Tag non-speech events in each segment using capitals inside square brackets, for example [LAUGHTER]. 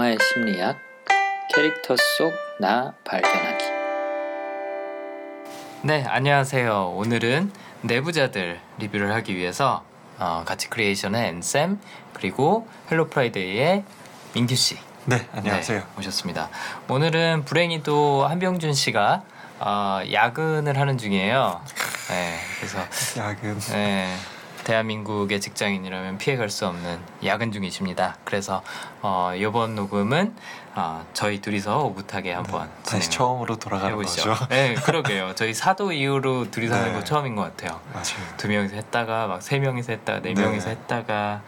영화의 심리학 캐릭터 속 나 발견하기 네 안녕하세요 오늘은 내부자들 리뷰를 하기 위해서 어, 같이 크리에이션의 앤쌤 그리고 헬로 프라이데이의 민규 씨 네, 안녕하세요. 네, 오셨습니다. 오늘은 불행히도 한병준 씨가 어, 야근을 하는 중이에요. 네, 그래서 야근. 네, 대한민국의 직장인이라면 피해갈 수 없는 야근 중이십니다. 그래서 어, 이번 녹음은 어, 저희 둘이서 오붓하게 한번 네, 다시 처음으로 돌아가는 해보시죠. 거죠. 네, 그러게요. 저희 사도 이후로 둘이서 하는 네. 거 처음인 것 같아요. 맞아요. 두 명이서 했다가 막 세 명이서 했다가 네, 네 명이서 했다가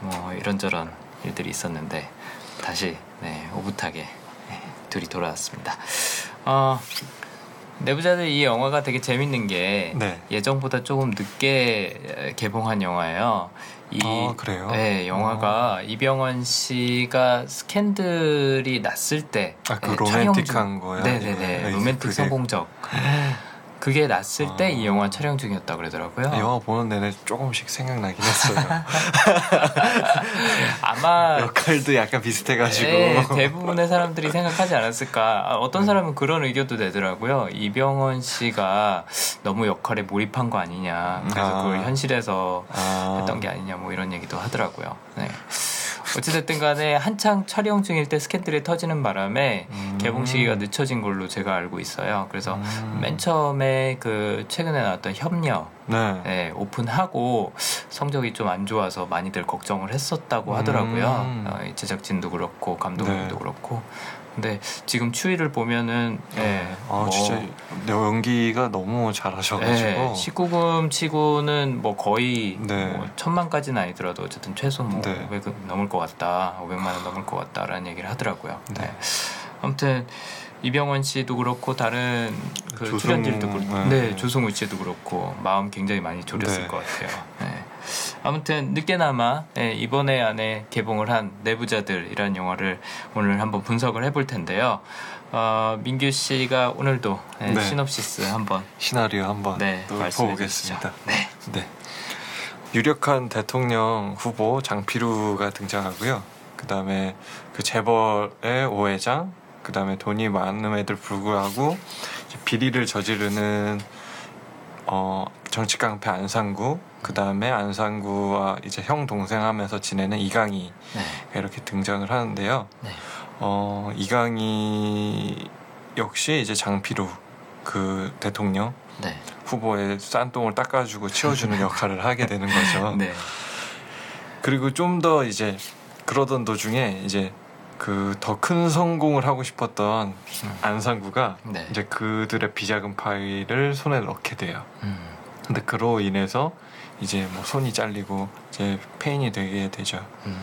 뭐 이런저런 일들이 있었는데 다시 네, 오붓하게 네, 둘이 돌아왔습니다. 어, 내부자들 이 영화가 되게 재밌는 게 네. 예정보다 조금 늦게 개봉한 영화예요. 이 아, 그래요? 네, 영화가 어. 이병헌 씨가 스캔들이 났을 때 아, 그 네, 로맨틱한 거야. 네네네. 네, 로맨틱 그게... 성공적. [LAUGHS] 그게 났을 아... 때이 영화 촬영 중이었다 그러더라고요. 영화 보는 내내 조금씩 생각나긴 했어요. [LAUGHS] 아마 역할도 약간 비슷해가지고 네, 대부분의 사람들이 생각하지 않았을까. 아, 어떤 음. 사람은 그런 의견도 내더라고요. 이병헌 씨가 너무 역할에 몰입한 거 아니냐. 그래서 아... 그걸 현실에서 아... 했던 게 아니냐. 뭐 이런 얘기도 하더라고요. 네. 어찌됐든 간에 한창 촬영 중일 때 스캔들이 터지는 바람에 음. 개봉 시기가 늦춰진 걸로 제가 알고 있어요. 그래서 음. 맨 처음에 그 최근에 나왔던 협력 네. 네, 오픈하고 성적이 좀 안 좋아서 많이들 걱정을 했었다고 하더라고요. 음. 어, 제작진도 그렇고 감독님도 네. 그렇고 근데 지금 추위를 보면은 예. 아 뭐, 진짜 연기가 너무 잘하셔가지고 예, 19금 치고는 뭐 거의 네. 뭐 천만까지는 아니더라도 어쨌든 최소 뭐 네. 500은 넘을 것 같다, 500만 원 넘을 것 같다라는 얘기를 하더라고요. 네. 네. 아무튼 이병헌 씨도 그렇고 다른 그 조승, 출연진도 그렇고 네, 네 조승우 씨도 그렇고 마음 굉장히 많이 졸였을 네. 것 같아요. 네. 아무튼 늦게나마 네, 이번에 안에 개봉을 한 내부자들이라는 영화를 오늘 한번 분석을 해볼 텐데요. 어, 민규 씨가 오늘도 네, 네. 시놉시스 한번 시나리오 한번 네, 보겠습니다. 네. 네. 유력한 대통령 후보 장피루가 등장하고요. 그 다음에 그 재벌의 오회장, 그 다음에 돈이 많음에도 불구하고 비리를 저지르는 어, 정치 깡패 안상구 그 다음에 안상구와 이제 형 동생 하면서 지내는 이강희 네. 이렇게 등장을 하는데요. 네. 어, 이강희 역시 이제 장피루 그 대통령 네. 후보의 싼똥을 닦아주고 치워주는 역할을 하게 되는 거죠. [LAUGHS] 네. 그리고 좀 더 이제 그러던 도중에 이제 그 더 큰 성공을 하고 싶었던 음. 안상구가 네. 이제 그들의 비자금 파일을 손에 넣게 돼요. 음. 근데 그로 인해서 이제 뭐 손이 잘리고 이제 페인이 되게 되죠. 음.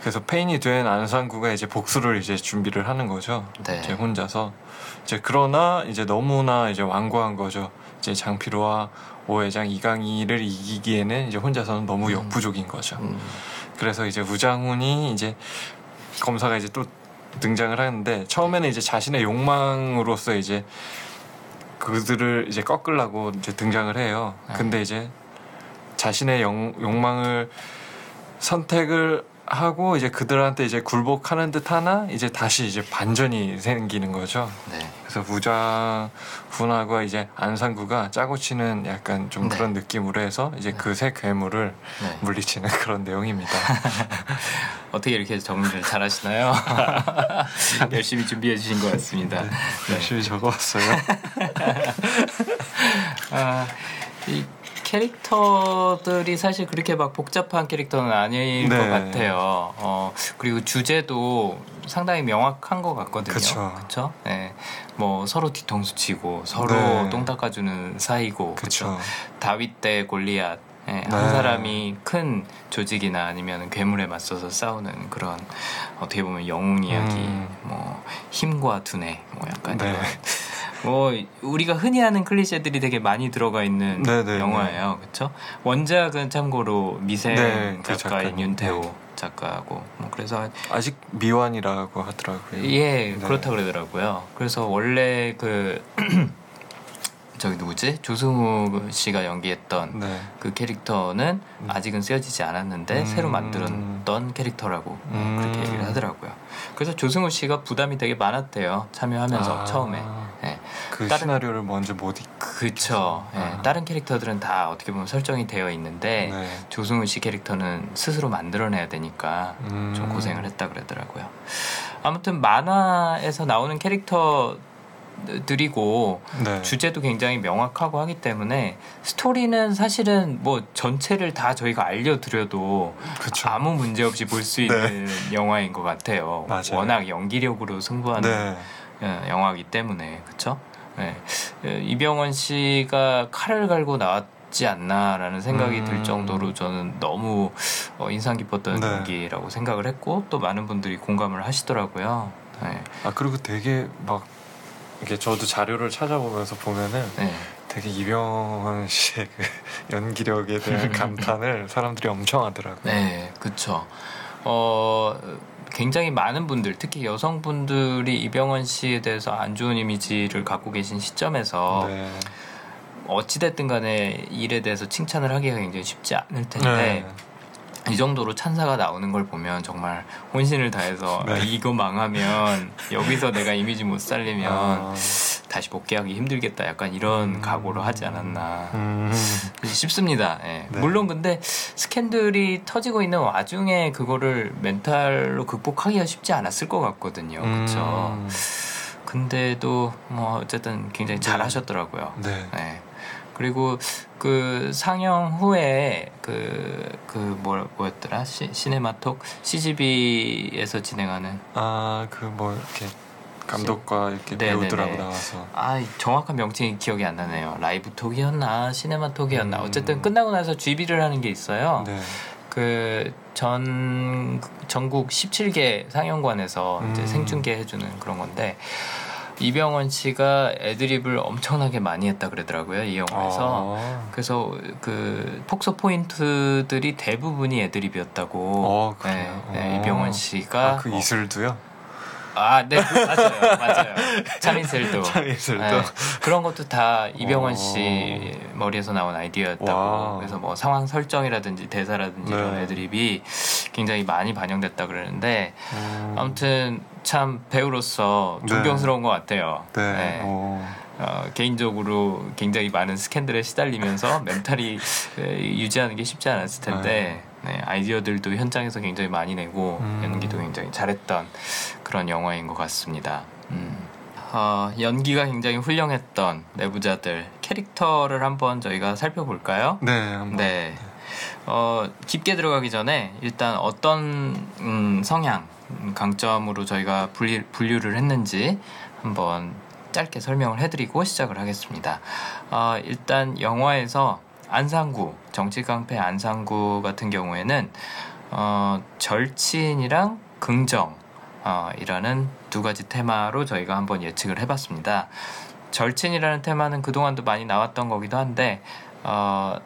그래서 페인이 된 안상구가 이제 복수를 이제 준비를 하는 거죠. 네. 이제 혼자서 이제 그러나 이제 너무나 이제 완고한 거죠. 이제 장피로와 오회장 이강희를 이기기에는 이제 혼자서는 너무 음. 역부족인 거죠. 음. 그래서 이제 우장훈이 이제 검사가 이제 또 등장을 하는데 처음에는 이제 자신의 욕망으로서 이제 그들을 이제 꺾으려고 이제 등장을 해요. 네. 근데 이제 자신의 영, 욕망을 선택을 하고 이제 그들한테 이제 굴복하는 듯 하나 이제 다시 이제 반전이 생기는 거죠. 네. 그래서 부장 훈하고 이제 안상구가 짜고 치는 약간 좀 네. 그런 느낌으로 해서 이제 네. 그새 괴물을 네. 물리치는 그런 내용입니다. [LAUGHS] 어떻게 이렇게 정리를 잘 하시나요? [LAUGHS] 열심히 준비해 주신 것 같습니다. 네, 열심히 적어왔어요. [LAUGHS] 아, 이 캐릭터들이 사실 그렇게 막 복잡한 캐릭터는 아닐 네. 것 같아요. 어, 그리고 주제도 상당히 명확한 것 같거든요. 그렇죠. 네. 뭐 서로 뒤통수 치고 서로 네. 똥 닦아주는 사이고 그렇죠. 다윗 대 골리앗 네, 한 네. 사람이 큰 조직이나 아니면 괴물에 맞서서 싸우는 그런 어떻게 보면 영웅 이야기, 음. 뭐 힘과 두뇌, 뭐 약간 네. 이런 뭐 우리가 흔히 하는 클리셰들이 되게 많이 들어가 있는 네네, 영화예요, 그렇죠? 원작은 참고로 미생 네, 그 작가인 그 윤태호 네. 작가고 뭐 그래서 아직 미완이라고 하더라고요. 예, 네. 그렇다 그러더라고요. 그래서 원래 그 [CLEARS THROAT] 저기 누구지 조승우 씨가 연기했던 네. 그 캐릭터는 음. 아직은 쓰여지지 않았는데 음. 새로 만들었던 캐릭터라고 음. 그렇게 얘기를 하더라고요. 그래서 조승우 씨가 부담이 되게 많았대요. 참여하면서 아, 처음에. 네. 그 다른, 시나리오를 먼저 못 읽. 그쵸. 네. 아. 다른 캐릭터들은 다 어떻게 보면 설정이 되어 있는데 네. 조승우 씨 캐릭터는 스스로 만들어내야 되니까 음. 좀 고생을 했다 그러더라고요. 아무튼 만화에서 나오는 캐릭터 드리고 네. 주제도 굉장히 명확하고 하기 때문에 스토리는 사실은 뭐 전체를 다 저희가 알려드려도 그쵸. 아무 문제 없이 볼 수 있는 네. 영화인 것 같아요. 맞아요. 워낙 연기력으로 승부하는 네. 예, 영화이기 때문에 그렇죠. 네. 이병헌 씨가 칼을 갈고 나왔지 않나라는 생각이 음... 들 정도로 저는 너무 어, 인상 깊었던 네. 연기라고 생각을 했고 또 많은 분들이 공감을 하시더라고요. 네. 아 그리고 되게 막 이게 저도 자료를 찾아보면서 보면은 네. 되게 이병헌 씨의 그 [LAUGHS] 연기력에 대한 [LAUGHS] 감탄을 사람들이 엄청 하더라고요. 네, 그렇죠. 어 굉장히 많은 분들, 특히 여성분들이 이병헌 씨에 대해서 안 좋은 이미지를 갖고 계신 시점에서 네. 어찌됐든 간에 일에 대해서 칭찬을 하기가 굉장히 쉽지 않을 텐데 네. 이 정도로 찬사가 나오는 걸 보면 정말 혼신을 다해서 [LAUGHS] 네. 이거 망하면 여기서 내가 이미지 못 살리면 아... 다시 복귀하기 힘들겠다 약간 이런 음... 각오를 하지 않았나 음... 싶습니다. 예. 네. 물론 근데 스캔들이 터지고 있는 와중에 그거를 멘탈로 극복하기가 쉽지 않았을 것 같거든요. 그렇죠. 근데도 뭐 어쨌든 굉장히 네. 잘하셨더라고요. 네. 네. 그리고 그 상영 후에 그그뭐 뭐였더라 시, 시네마톡 CGV에서 진행하는 아 그 뭐 이렇게 감독과 이렇게 네네네. 배우들하고 나와서 아 정확한 명칭이 기억이 안 나네요 라이브 톡이었나 시네마톡이었나 음. 어쨌든 끝나고 나서 GB를 하는 게 있어요 네. 그전 전국 17개 상영관에서 음. 이제 생중계 해주는 그런 건데 이병헌 씨가 애드립을 엄청나게 많이 했다 그러더라고요 이 영화에서. 아~ 그래서 그 폭소 포인트들이 대부분이 애드립이었다고. 어, 네, 네, 이병헌 씨가. 아, 그 이슬도요? 아, 네, 그, 맞아요, 맞아요. 참이슬도. 참이슬도. 네, 그런 것도 다 이병헌 씨 머리에서 나온 아이디어였다고. 와. 그래서 뭐 상황 설정이라든지 대사라든지 네. 이런 애드립이 굉장히 많이 반영됐다 그러는데 음. 아무튼 참 배우로서 네. 존경스러운 네. 것 같아요. 네. 네. 어, 개인적으로 굉장히 많은 스캔들에 시달리면서 멘탈이 유지하는 게 쉽지 않았을 텐데 네. 네, 아이디어들도 현장에서 굉장히 많이 내고 음. 연기도 굉장히 잘했던 그런 영화인 것 같습니다. 음. 어, 연기가 굉장히 훌륭했던 내부자들 캐릭터를 한번 저희가 살펴볼까요? 네, 한번. 네. 어, 깊게 들어가기 전에 일단 어떤 음, 성향 강점으로 저희가 분리, 분류를 했는지 한번 짧게 설명을 해드리고 시작을 하겠습니다. 어, 일단 영화에서 안상구 정치깡패 안상구 같은 경우에는 어, 절친이랑 긍정 어, 이라는 두 가지 테마로 저희가 한번 예측을 해봤습니다. 절친이라는 테마는 그동안도 많이 나왔던 거기도 한데 어,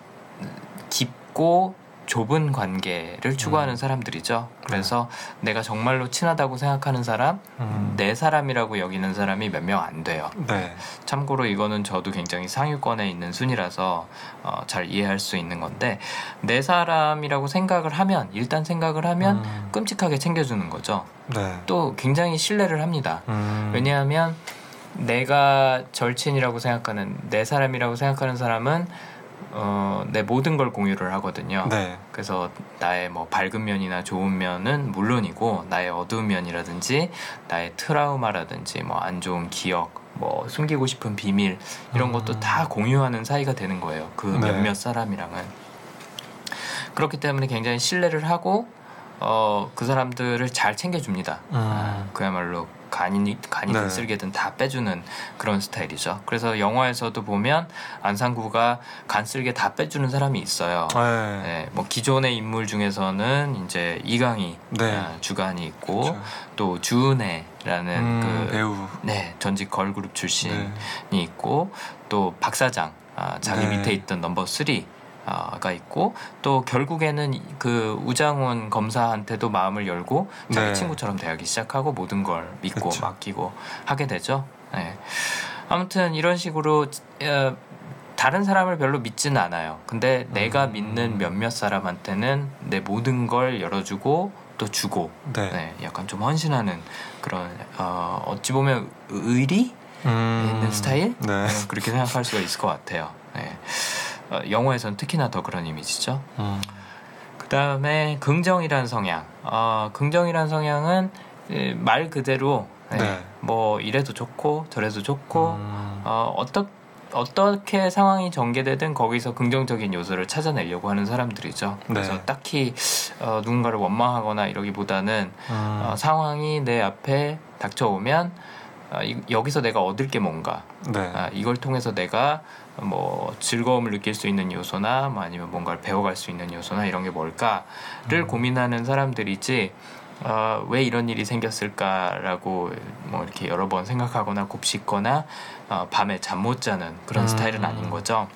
깊고 좁은 관계를 추구하는 음. 사람들이죠. 그래서 네. 내가 정말로 친하다고 생각하는 사람, 음. 내 사람이라고 여기는 사람이 몇 명 안 돼요. 네. 참고로 이거는 저도 굉장히 상위권에 있는 순이라서 어, 잘 이해할 수 있는 건데 내 사람이라고 생각을 하면 일단 생각을 하면 음. 끔찍하게 챙겨주는 거죠. 네. 또 굉장히 신뢰를 합니다. 음. 왜냐하면 내가 절친이라고 생각하는 내 사람이라고 생각하는 사람은 어, 내 모든 걸 공유를 하거든요. 네. 그래서 나의 뭐 밝은 면이나 좋은 면은 물론이고 나의 어두운 면이라든지 나의 트라우마라든지 뭐 안 좋은 기억, 뭐 숨기고 싶은 비밀 이런 음. 것도 다 공유하는 사이가 되는 거예요. 그 네. 몇몇 사람이랑은 그렇기 때문에 굉장히 신뢰를 하고 어, 그 사람들을 잘 챙겨줍니다. 음. 아, 그야말로 간이 간이든 네. 쓸개든 다 빼주는 그런 스타일이죠. 그래서 영화에서도 보면 안상구가 간 쓸개 다 빼주는 사람이 있어요. 네. 네. 뭐 기존의 인물 중에서는 이제 이강희 네. 아, 주간이 있고 그렇죠. 또 주은혜 라는 음, 그 배우 네 전직 걸그룹 출신이 네. 있고 또 박사장 아, 자기 네. 밑에 있던 number three 가 있고 또 결국에는 그 우장훈 검사한테도 마음을 열고 자기 네. 친구처럼 대하기 시작하고 모든 걸 믿고 그쵸. 맡기고 하게 되죠. 네. 아무튼 이런 식으로 어, 다른 사람을 별로 믿지는 않아요. 근데 음. 내가 믿는 몇몇 사람한테는 내 모든 걸 열어주고 또 주고 네. 네 약간 좀 헌신하는 그런 어, 어찌 보면 의리 음... 있는 스타일 네. 네. 그렇게 생각할 수가 있을 것 같아요. 네. 어, 영어에서는 특히나 더 그런 이미지죠. 음. 그 다음에 긍정이란 성향. 어, 긍정이란 성향은 말 그대로 네. 네. 뭐 이래도 좋고 저래도 좋고 음... 어, 어떻게 어떻게 상황이 전개되든 거기서 긍정적인 요소를 찾아내려고 하는 사람들이죠. 그래서 네. 딱히 어, 누군가를 원망하거나 이러기보다는 음. 어, 상황이 내 앞에 닥쳐오면 어, 이, 여기서 내가 얻을 게 뭔가 네. 아, 이걸 통해서 내가 뭐 즐거움을 느낄 수 있는 요소나 뭐 아니면 뭔가를 배워갈 수 있는 요소나 이런 게 뭘까를 음. 고민하는 사람들이지 어, 왜 이런 일이 생겼을까라고 뭐 이렇게 여러 번 생각하거나 곱씹거나 어, 밤에 잠 못 자는 그런 음. 스타일은 아닌 거죠.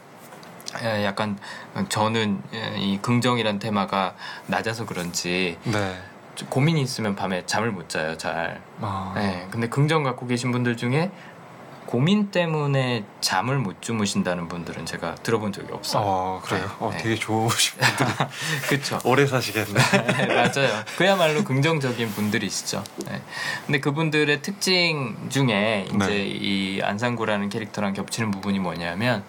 에, 약간 저는 이 긍정이란 테마가 낮아서 그런지 네. 고민이 있으면 밤에 잠을 못 자요 잘. 아. 네, 근데 긍정 갖고 계신 분들 중에 고민 때문에 잠을 못 주무신다는 분들은 제가 들어본 적이 없어요. 어, 그래요? 네. 어, 되게 좋으신 [LAUGHS] 분들. 그렇죠. 오래 사시겠네. [LAUGHS] 네, 맞아요. 그야말로 긍정적인 분들이시죠. 네. 근데 그분들의 특징 중에 이제 네. 이 안상구라는 캐릭터랑 겹치는 부분이 뭐냐면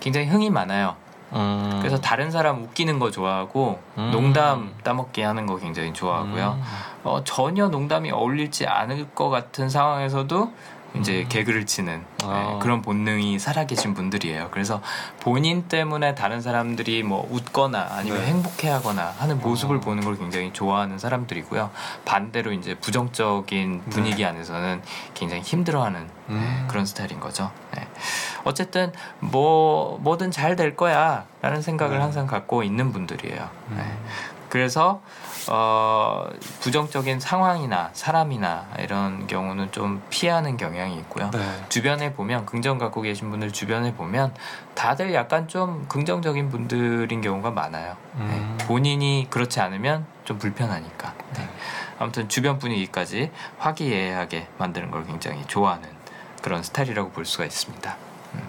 굉장히 흥이 많아요. 음. 그래서 다른 사람 웃기는 거 좋아하고 음. 농담 따먹기 하는 거 굉장히 좋아하고요. 음. 어, 전혀 농담이 어울리지 않을 것 같은 상황에서도 이제 음. 개그를 치는 아. 네, 그런 본능이 살아계신 분들이에요. 그래서 본인 때문에 다른 사람들이 뭐 웃거나 아니면 네. 행복해하거나 하는 모습을 어. 보는 걸 굉장히 좋아하는 사람들이고요. 반대로 이제 부정적인 네. 분위기 네. 안에서는 굉장히 힘들어하는 네, 음. 그런 스타일인 거죠. 네. 어쨌든 뭐 뭐든 잘 될 거야라는 생각을 네. 항상 갖고 있는 분들이에요. 음. 그래서 어, 부정적인 상황이나 사람이나 이런 경우는 좀 피하는 경향이 있고요. 네. 주변에 보면 긍정 갖고 계신 분들 주변에 보면 다들 약간 좀 긍정적인 분들인 경우가 많아요. 네. 음. 네. 본인이 그렇지 않으면 좀 불편하니까. 네. 아무튼 주변 분위기까지 화기애애하게 만드는 걸 굉장히 좋아하는 그런 스타일이라고 볼 수가 있습니다. 음.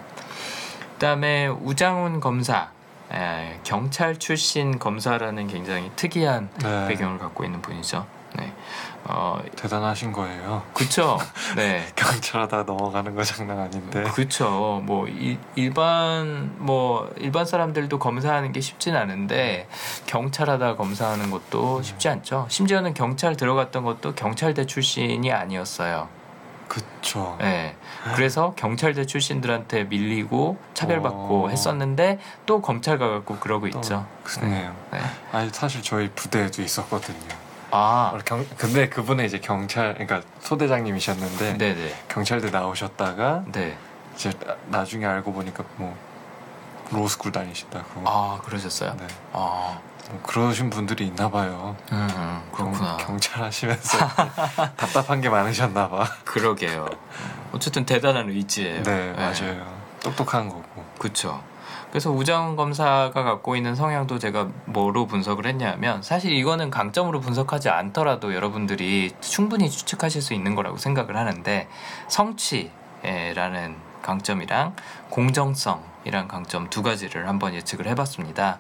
그다음에 우장훈 검사 예, 경찰 출신 검사라는 굉장히 특이한 네. 배경을 갖고 있는 분이죠. 네. 어, 대단하신 거예요. 그쵸. [LAUGHS] 네. 경찰하다 넘어가는 거 장난 아닌데. 그쵸. 뭐 이, 일반 뭐 일반 사람들도 검사하는 게 쉽진 않은데 경찰하다 검사하는 것도 쉽지 않죠. 심지어는 경찰 들어갔던 것도 경찰대 출신이 아니었어요. 그쵸. 네. 그래서 경찰대 출신들한테 밀리고 차별받고 어... 했었는데 또 검찰 가갖고 그러고 있죠. 그네요. 네. 아니 사실 저희 부대에도 있었거든요. 아. 경, 근데 그분은 이제 경찰, 그러니까 소대장님이셨는데 네네. 경찰대 나오셨다가 네. 이제 나, 중에 알고 보니까 뭐 로스쿨 다니신다고. 아 그러셨어요? 네. 아. 뭐 그러신 분들이 있나 봐요. 음, 음 그렇구나. 경, 찰 하시면서 [LAUGHS] 답답한 게 많으셨나 봐. 그러게요. 어쨌든 대단한 의지예요. 네, 네. 맞아요. 똑똑한 거고. 그렇죠. 그래서 우정 검사가 갖고 있는 성향도 제가 뭐로 분석을 했냐면 사실 이거는 강점으로 분석하지 않더라도 여러분들이 충분히 추측하실 수 있는 거라고 생각을 하는데 성취라는 강점이랑 공정성이란 강점 두 가지를 한번 예측을 해봤습니다.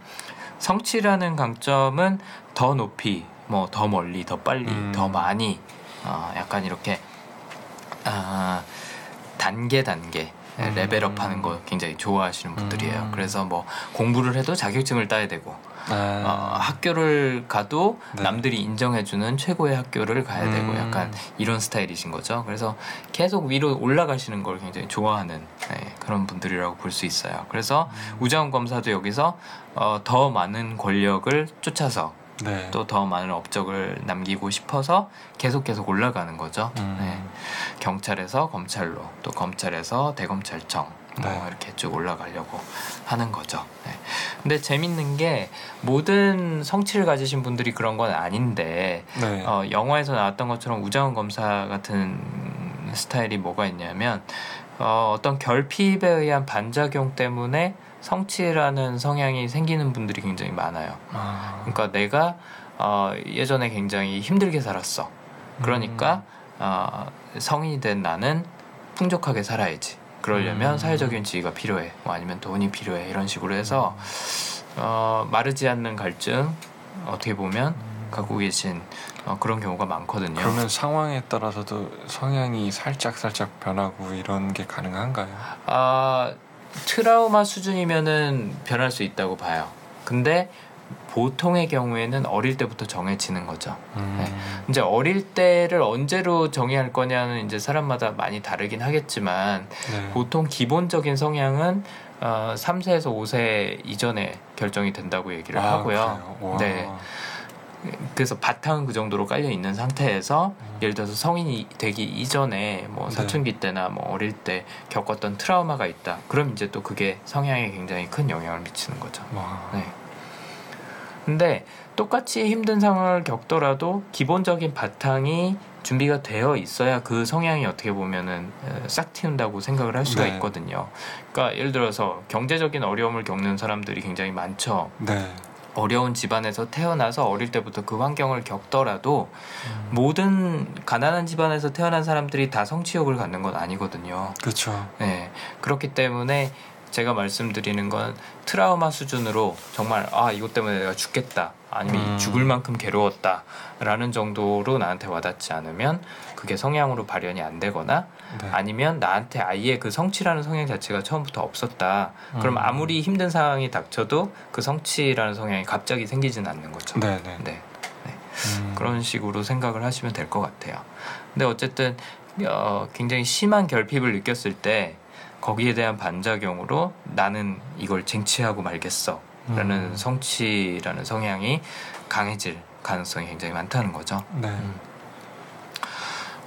성취라는 강점은 더 높이, 뭐 더 멀리, 더 빨리, 음. 더 많이, 어, 약간 이렇게 아, 단계 단계 음. 레벨업하는 거 굉장히 좋아하시는 분들이에요. 음. 그래서 뭐 공부를 해도 자격증을 따야 되고 아. 어, 학교를 가도 네. 남들이 인정해주는 최고의 학교를 가야 음. 되고 약간 이런 스타일이신 거죠. 그래서 계속 위로 올라가시는 걸 굉장히 좋아하는 네, 그런 분들이라고 볼 수 있어요. 그래서 음. 우자원 검사도 여기서 어, 더 많은 권력을 쫓아서 네. 또더 많은 업적을 남기고 싶어서 계속 계속 올라가는 거죠. 음. 네. 경찰에서 검찰로 또 검찰에서 대검찰청 뭐 네. 이렇게 쭉 올라가려고 하는 거죠. 네. 근데 재밌는 게 모든 성취를 가지신 분들이 그런 건 아닌데 네. 어, 영화에서 나왔던 것처럼 우장훈 검사 같은 스타일이 뭐가 있냐면 어, 어떤 결핍에 의한 반작용 때문에 성취라는 성향이 생기는 분들이 굉장히 많아요. 아. 그러니까 내가 어, 예전에 굉장히 힘들게 살았어. 그러니까 음. 어, 성인이 된 나는 풍족하게 살아야지. 그러려면 음. 사회적인 지위가 필요해. 뭐 아니면 돈이 필요해. 이런 식으로 해서 어, 마르지 않는 갈증 어떻게 보면 갖고 계신 어, 그런 경우가 많거든요. 그러면 상황에 따라서도 성향이 살짝 살짝 변하고 이런 게 가능한가요? 아 트라우마 수준이면은 변할 수 있다고 봐요. 근데 보통의 경우에는 어릴 때부터 정해지는 거죠. 음. 네. 이제 어릴 때를 언제로 정의할 거냐는 이제 사람마다 많이 다르긴 하겠지만 네. 보통 기본적인 성향은 어, 3세에서 5세 이전에 결정이 된다고 얘기를 아, 하고요. 네. 그래서 바탕은 그 정도로 깔려 있는 상태에서 음. 예를 들어서 성인이 되기 이전에 뭐 네. 사춘기 때나 뭐 어릴 때 겪었던 트라우마가 있다. 그럼 이제 또 그게 성향에 굉장히 큰 영향을 미치는 거죠. 와. 네. 근데 똑같이 힘든 상황을 겪더라도 기본적인 바탕이 준비가 되어 있어야 그 성향이 어떻게 보면은 싹 틔운다고 생각을 할 수가 네. 있거든요. 그러니까 예를 들어서 경제적인 어려움을 겪는 사람들이 굉장히 많죠. 네. 어려운 집안에서 태어나서 어릴 때부터 그 환경을 겪더라도 음. 모든 가난한 집안에서 태어난 사람들이 다 성취욕을 갖는 건 아니거든요. 그렇죠. 네. 그렇기 때문에 제가 말씀드리는 건 트라우마 수준으로 정말 아 이것 때문에 내가 죽겠다 아니면 음. 죽을 만큼 괴로웠다라는 정도로 나한테 와닿지 않으면 그게 성향으로 발현이 안 되거나 네. 아니면 나한테 아예 그 성취라는 성향 자체가 처음부터 없었다. 음. 그럼 아무리 힘든 상황이 닥쳐도 그 성취라는 성향이 갑자기 생기지는 않는 거죠. 네, 네. 네. 네. 음. 그런 식으로 생각을 하시면 될 것 같아요. 근데 어쨌든 어, 굉장히 심한 결핍을 느꼈을 때 거기에 대한 반작용으로 나는 이걸 쟁취하고 말겠어 라는 음. 성취라는 성향이 강해질 가능성이 굉장히 많다는 거죠. 네. 음.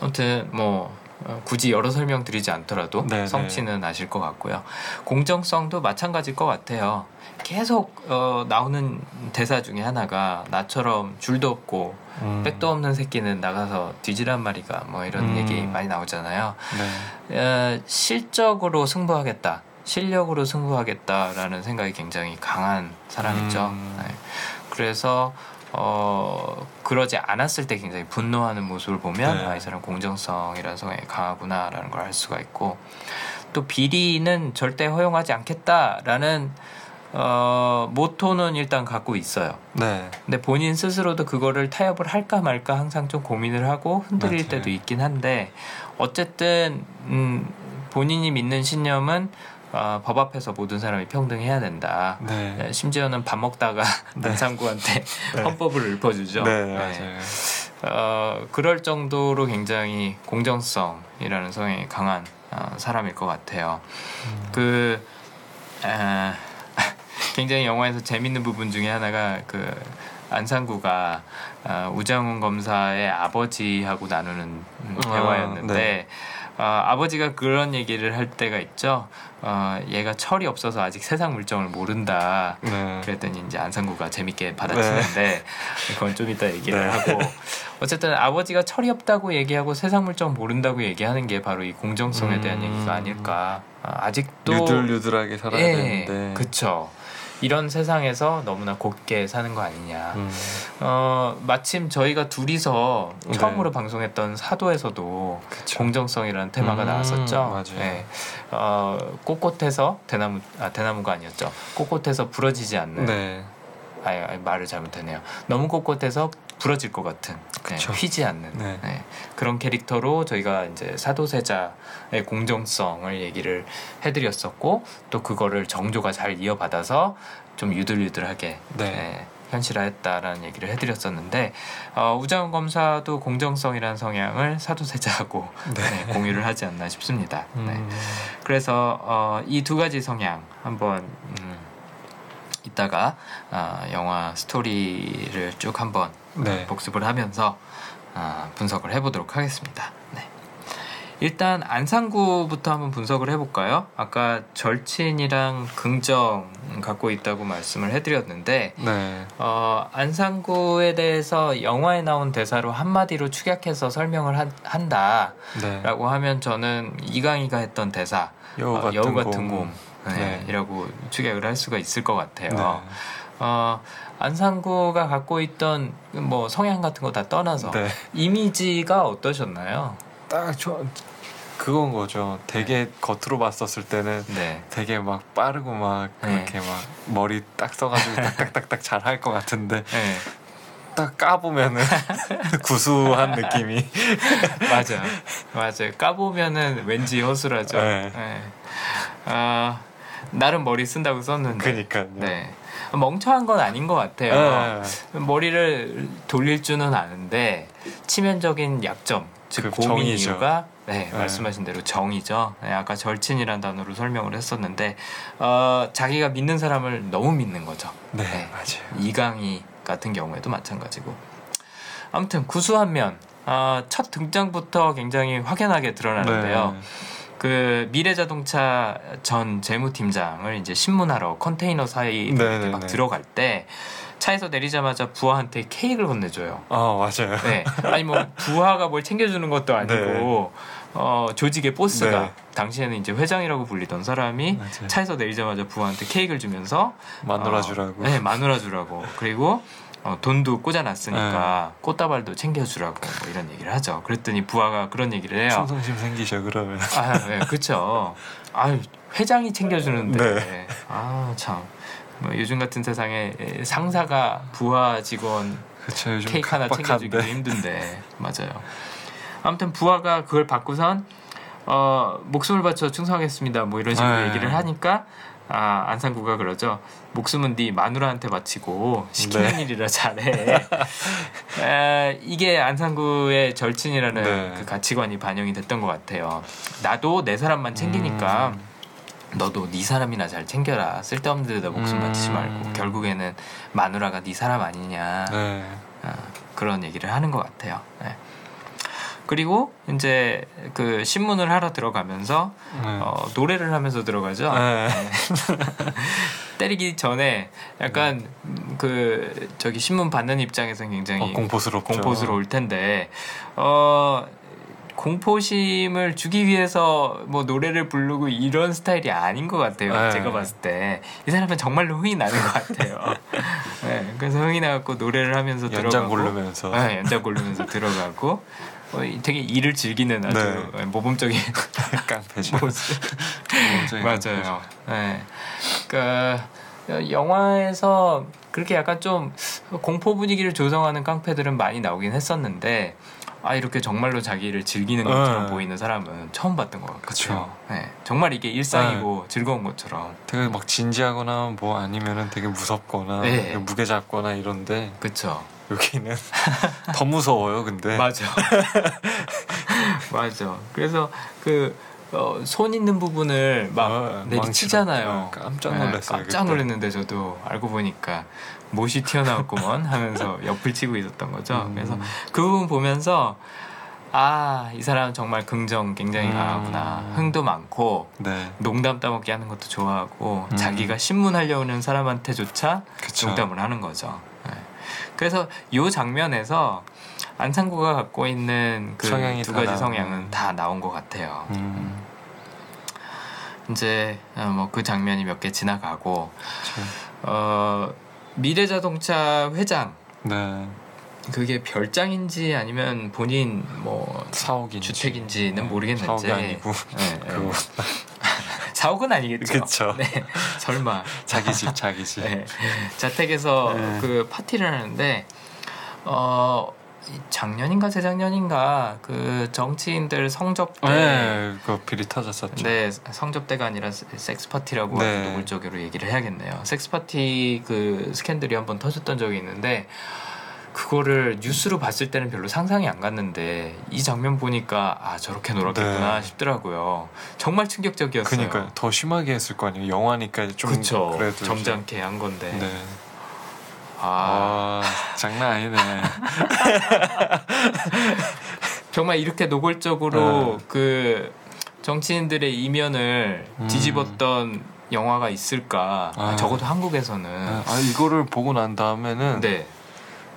아무튼 뭐 어, 굳이 여러 설명 드리지 않더라도 네네. 네. 성취는 아실 것 같고요. 공정성도 마찬가지일 것 같아요. 계속 어, 나오는 대사 중에 하나가 나처럼 줄도 없고 음. 백도 없는 새끼는 나가서 뒤지란 말이가 뭐 이런 음. 얘기 많이 나오잖아요. 네. 어, 실적으로 승부하겠다. 실력으로 승부하겠다라는 생각이 굉장히 강한 사람이죠. 음. 네. 그래서 어 그러지 않았을 때 굉장히 분노하는 모습을 보면 네. 아, 이 사람 공정성이라는 성향이 강하구나라는 걸 알 수가 있고 또 비리는 절대 허용하지 않겠다라는 어, 모토는 일단 갖고 있어요. 네. 근데 본인 스스로도 그거를 타협을 할까 말까 항상 좀 고민을 하고 흔들릴 맞아요. 때도 있긴 한데 어쨌든 음, 본인이 믿는 신념은 어, 법 앞에서 모든 사람이 평등해야 된다. 네. 네 심지어는 밥 먹다가 네. 남상구한테 네. [LAUGHS] 헌법을 읊어주죠. 네, 네, 맞아요. 어, 그럴 정도로 굉장히 공정성이라는 성향이 강한 어, 사람일 것 같아요. 음. 그 에, 굉장히 영화에서 재밌는 부분 중에 하나가 그 안상구가 어, 우장훈 검사의 아버지하고 나누는 음, 대화였는데. 네. 어, 아버지가 그런 얘기를 할 때가 있죠. 어, 얘가 철이 없어서 아직 세상 물정을 모른다. 네. 그랬더니 이제 안상구가 재밌게 받아치는데 네. [LAUGHS] 그건 좀 이따 얘기를 네. 하고 어쨌든 아버지가 철이 없다고 얘기하고 세상 물정 모른다고 얘기하는 게 바로 이 공정성에 대한 음... 얘기가 아닐까. 아, 아직도 유들유들하게 살아야 예, 되는데. 그쵸. 이런 세상에서 너무나 곱게 사는 거 아니냐. 음. 어, 마침 저희가 둘이서 네. 처음으로 방송했던 사도에서도 그쵸. 공정성이라는 테마가 음, 나왔었죠. 맞아요. 네. 어, 꼿꼿해서 대나무 아 대나무가 아니었죠. 꼿꼿해서 부러지지 않는. 네. 아니 말을 잘못했네요. 너무 꼿꼿해서 부러질 것 같은 네, 휘지 않는 네. 네, 그런 캐릭터로 저희가 이제 사도세자의 공정성을 얘기를 해드렸었고 또 그거를 정조가 잘 이어받아서 좀 유들유들하게 네. 네 현실화했다라는 얘기를 해드렸었는데 어, 우장훈 검사도 공정성이라는 성향을 사도세자하고 네. 네, 공유를 하지 않나 싶습니다. 음. 네. 그래서 어, 이 두 가지 성향 한번 음, 이따가 어, 영화 스토리를 쭉 한번 네. 복습을 하면서 어, 분석을 해보도록 하겠습니다. 네. 일단 안상구부터 한번 분석을 해볼까요? 아까 절친이랑 긍정 갖고 있다고 말씀을 해드렸는데 네. 어, 안상구에 대해서 영화에 나온 대사로 한마디로 축약해서 설명을 한, 한다라고 네. 하면 저는 이강희가 했던 대사 여우 같은, 어, 여우 같은 곰. 네, 이라고 축약을 할 수가 있을 것 같아요. 네. 어, 안상구가 갖고 있던 뭐 성향 같은 거 다 떠나서 네. 이미지가 어떠셨나요? 딱 저 그건 거죠. 되게 네. 겉으로 봤었을 때는 네. 되게 막 빠르고 막 네. 그렇게 막 머리 딱 써가지고 [LAUGHS] 딱딱딱딱 잘 할 것 같은데 네. 딱 까보면은 [LAUGHS] 구수한 느낌이 [LAUGHS] 맞아 맞아 까보면은 왠지 허술하죠. 네. 네. 아 나름 머리 쓴다고 썼는데. 그니까요. 네. 멍청한 건 아닌 것 같아요. 네. 머리를 돌릴 줄은 아는데 치명적인 약점 즉 그 고민 정의죠. 이유가 네, 네, 말씀하신 대로 정이죠. 네, 아까 절친이란 단어로 설명을 했었는데 어, 자기가 믿는 사람을 너무 믿는 거죠. 네, 네. 맞아요. 이강희 같은 경우에도 마찬가지고 아무튼 구수한 면 어, 첫 등장부터 굉장히 확연하게 드러나는데요. 네. 그 미래자동차 전 재무팀장을 이제 신문하러 컨테이너 사이 네, 네, 막 네. 들어갈 때 차에서 내리자마자 부하한테 케이크를 건네줘요. 아 맞아요. 네, 아니 뭐 부하가 뭘 챙겨주는 것도 아니고 네. 어 조직의 보스가 네. 당시에는 이제 회장이라고 불리던 사람이 맞아요. 차에서 내리자마자 부하한테 케이크를 주면서 마누라 어, 주라고. 네, 마누라 주라고. 그리고 어, 돈도 꽂아놨으니까 네. 꽃다발도 챙겨주라고 뭐 이런 얘기를 하죠. 그랬더니 부하가 그런 얘기를 해요. 충성심 생기셔 그러면. 아, 네, 그렇죠. 아, 회장이 챙겨주는데. 네. 아, 참. 뭐 요즘 같은 세상에 상사가 부하 직원 그쵸, 케이크 하나 챙겨주기 힘든데 맞아요. 아무튼 부하가 그걸 받고선 어, 목숨을 바쳐 충성하겠습니다. 뭐 이런 식으로 네. 얘기를 하니까 아, 안상구가 그러죠. 목숨은 네 마누라한테 바치고 시키는 네. 일이라 잘해. 에, 이게 안상구의 절친이라는 네. 그 가치관이 반영이 됐던 것 같아요. 나도 내 사람만 챙기니까 음. 너도 네 사람이나 잘 챙겨라. 쓸데없는 데다 목숨 바치지 음. 말고 결국에는 마누라가 네 사람 아니냐. 네. 어, 그런 얘기를 하는 것 같아요. 네. 그리고 이제 그 신문을 하러 들어가면서 네. 어, 노래를 하면서 들어가죠. 네. 네. [LAUGHS] 때리기 전에 약간 그 저기 신문 받는 입장에서 굉장히 어, 공포스럽죠. 공포스러울 텐데 어 공포심을 주기 위해서 뭐 노래를 부르고 이런 스타일이 아닌 것 같아요. 네. 제가 봤을 때 이 사람은 정말로 흥이 나는 것 같아요. [LAUGHS] 네, 그래서 흥이 나갖고 노래를 하면서 연장 들어가고 고르면서 네, 연장 고르면서 들어가고 어, 되게 일을 즐기는 아주 네. 모범적인 [LAUGHS] 깡패죠. 맞아요. 네. 그러니까 영화에서 그렇게 약간 좀 공포 분위기를 조성하는 깡패들은 많이 나오긴 했었는데 아 이렇게 정말로 자기를 즐기는 것처럼 네. 보이는 사람은 처음 봤던 것 같아요. 네. 정말 이게 일상이고 네. 즐거운 것처럼. 되게 막 진지하거나 뭐 아니면은 되게 무섭거나 네. 무게 잡거나 이런데. 그렇죠. 여기는 [LAUGHS] 더 무서워요, 근데. 맞아. [LAUGHS] 맞아. 그래서 그 어, 손 있는 부분을 막 어, 내리치잖아요. 네, 깜짝 놀랐어요. 네, 깜짝 놀랐는데 저도 알고 보니까 못이 튀어나왔구먼 하면서 [LAUGHS] 옆을 치고 있었던 거죠. 음. 그래서 그 부분 보면서 아, 이 사람 정말 긍정 굉장히 음. 강하구나. 흥도 많고, 네. 농담 따먹기 하는 것도 좋아하고, 음. 자기가 신문하려는 사람한테조차 그쵸. 농담을 하는 거죠. 네. 그래서 이 장면에서 안창구가 갖고 있는 그 두 가지 성향은 다 나온 것 같아요. 음. 이제 어, 뭐그 장면이 몇 개 지나가고. 어 미래자동차 회장. 네. 그게 별장인지 아니면 본인 뭐 사옥인지 주택인지는 네. 모르겠는데 사옥이 아니고 네, 네. 사옥은 아니겠죠. 그쵸. 네, [LAUGHS] 설마 [LAUGHS] 자기 집 자기 집. 네. 자택에서 네. 그 파티를 하는데 어 작년인가 재작년인가 그 정치인들 성접대 네, 그 비리 터졌었죠. 네, 성접대가 아니라 섹스 파티라고 네. 노골적으로 얘기를 해야겠네요. 섹스 파티 그 스캔들이 한번 터졌던 적이 있는데 그거를 뉴스로 봤을 때는 별로 상상이 안 갔는데 이 장면 보니까 아 저렇게 놀았겠구나 네. 싶더라고요. 정말 충격적이었어요. 그러니까 더 심하게 했을 거 아니에요. 영화니까 좀 그쵸. 그래도 점잖게 한 건데. 네. 아, 아 장난 아니네. [LAUGHS] 정말 이렇게 노골적으로 네. 그 정치인들의 이면을 음. 뒤집었던 영화가 있을까? 아, 아, 적어도 한국에서는. 아 이거를 보고 난 다음에는 네.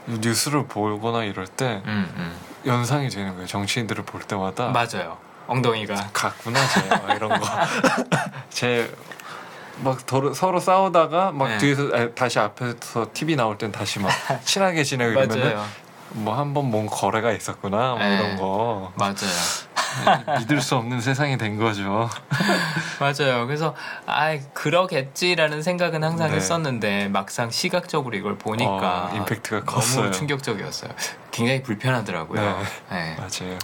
뉴스를 보거나 이럴 때 음, 음. 연상이 되는 거예요. 정치인들을 볼 때마다. 맞아요. 엉덩이가 같구나 쟤 이런 거. [LAUGHS] 제막 서로 싸우다가 막 네. 뒤에서 아, 다시 앞에서 TV 나올 땐 다시 막 친하게 지내고 이러면은 뭐 한 번 뭔 거래가 있었구나 뭐 네. 이런 거 맞아요 [LAUGHS] 믿을 수 없는 세상이 된 거죠. [LAUGHS] 맞아요. 그래서 아 그러겠지라는 생각은 항상 네. 했었는데 막상 시각적으로 이걸 보니까 어, 임팩트가 컸어요. 너무 충격적이었어요. 굉장히 불편하더라고요. 네. 네. 맞아요.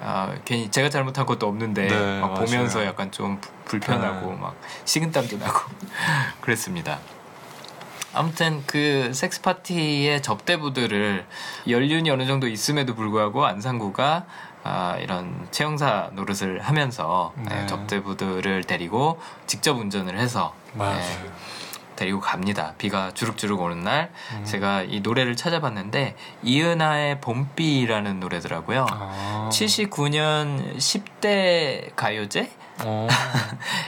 아, 괜히 제가 잘못한 것도 없는데 네, 막 보면서 약간 좀 불편하고 네. 막 식은땀도 나고 [LAUGHS] 그랬습니다. 아무튼 그 섹스 파티의 접대부들을 연륜이 어느 정도 있음에도 불구하고 안상구가 아, 이런 채용사 노릇을 하면서 네. 네, 접대부들을 데리고 직접 운전을 해서 네, 데리고 갑니다. 비가 주룩주룩 오는 날 음. 제가 이 노래를 찾아봤는데 이은하의 봄비라는 노래더라고요. 아. 79년 10대 가요제 어.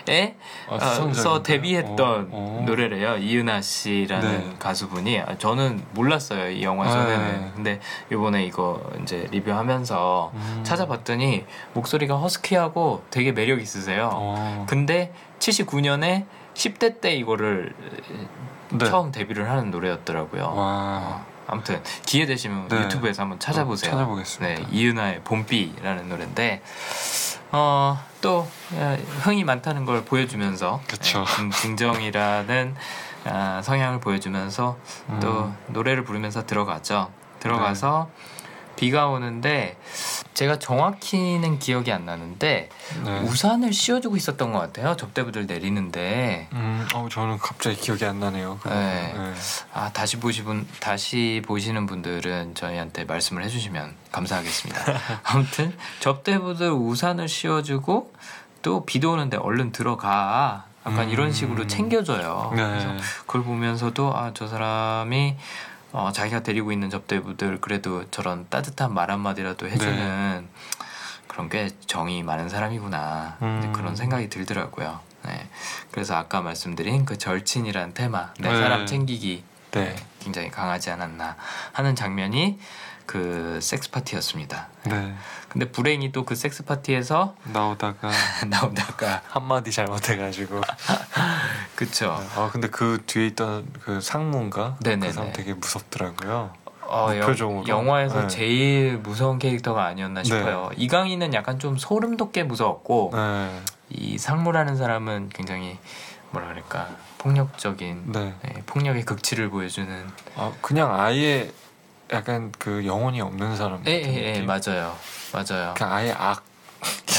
에 [LAUGHS] 아, 서 데뷔했던 어. 어. 노래래요. 이은하 씨라는 네. 가수분이 아, 저는 몰랐어요 이 영화 전에는. 네. 근데 이번에 이거 이제 리뷰하면서 음. 찾아봤더니 목소리가 허스키하고 되게 매력 있으세요. 어. 근데 79년에 10대 때 이거를 네. 처음 데뷔를 하는 노래였더라고요. 어, 아무튼 기회 되시면 네. 유튜브에서 한번 찾아보세요. 어, 찾아보겠습니다. 네, 이은하의 봄비라는 노래인데 어, 또 흥이 많다는 걸 보여주면서 네, 긍정이라는 아, 성향을 보여주면서 음. 또 노래를 부르면서 들어가죠. 들어가서 네. 비가 오는데 제가 정확히는 기억이 안 나는데 네. 우산을 씌워주고 있었던 것 같아요. 접대부들 내리는데. 음, 어 저는 갑자기 기억이 안 나네요. 네. 네. 아 다시 보시분 다시 보시는 분들은 저희한테 말씀을 해주시면 감사하겠습니다. [LAUGHS] 아무튼 접대부들 우산을 씌워주고 또 비도 오는데 얼른 들어가. 약간 음. 이런 식으로 챙겨줘요. 네. 그래서 그걸 보면서도 아 저 사람이 어, 자기가 데리고 있는 접대부들 그래도 저런 따뜻한 말 한마디라도 해주는 네. 그런 꽤 정이 많은 사람이구나 음. 그런 생각이 들더라고요. 네. 그래서 아까 말씀드린 그 절친이란 테마 내 네. 사람 챙기기 네. 굉장히 강하지 않았나 하는 장면이 그 섹스 파티였습니다. 네. 근데 불행히 또 그 섹스 파티에서 [LAUGHS] 나오다가 [LAUGHS] 나오다가 한마디 잘못해가지고 [LAUGHS] 그쵸. 아 근데 그 뒤에 있던 그 상무인가 네네네. 그 사람 되게 무섭더라고요. 어, 표정으로. 영화에서 네. 제일 무서운 캐릭터가 아니었나 싶어요. 네. 이강인은 약간 좀 소름 돋게 무서웠고 네. 이 상무라는 사람은 굉장히 뭐라 그럴까 폭력적인 네. 네, 폭력의 극치를 보여주는. 아 그냥 아예 약간 그 영혼이 없는 사람. 예, 예, 예, 맞아요, 맞아요. 그냥 아예 악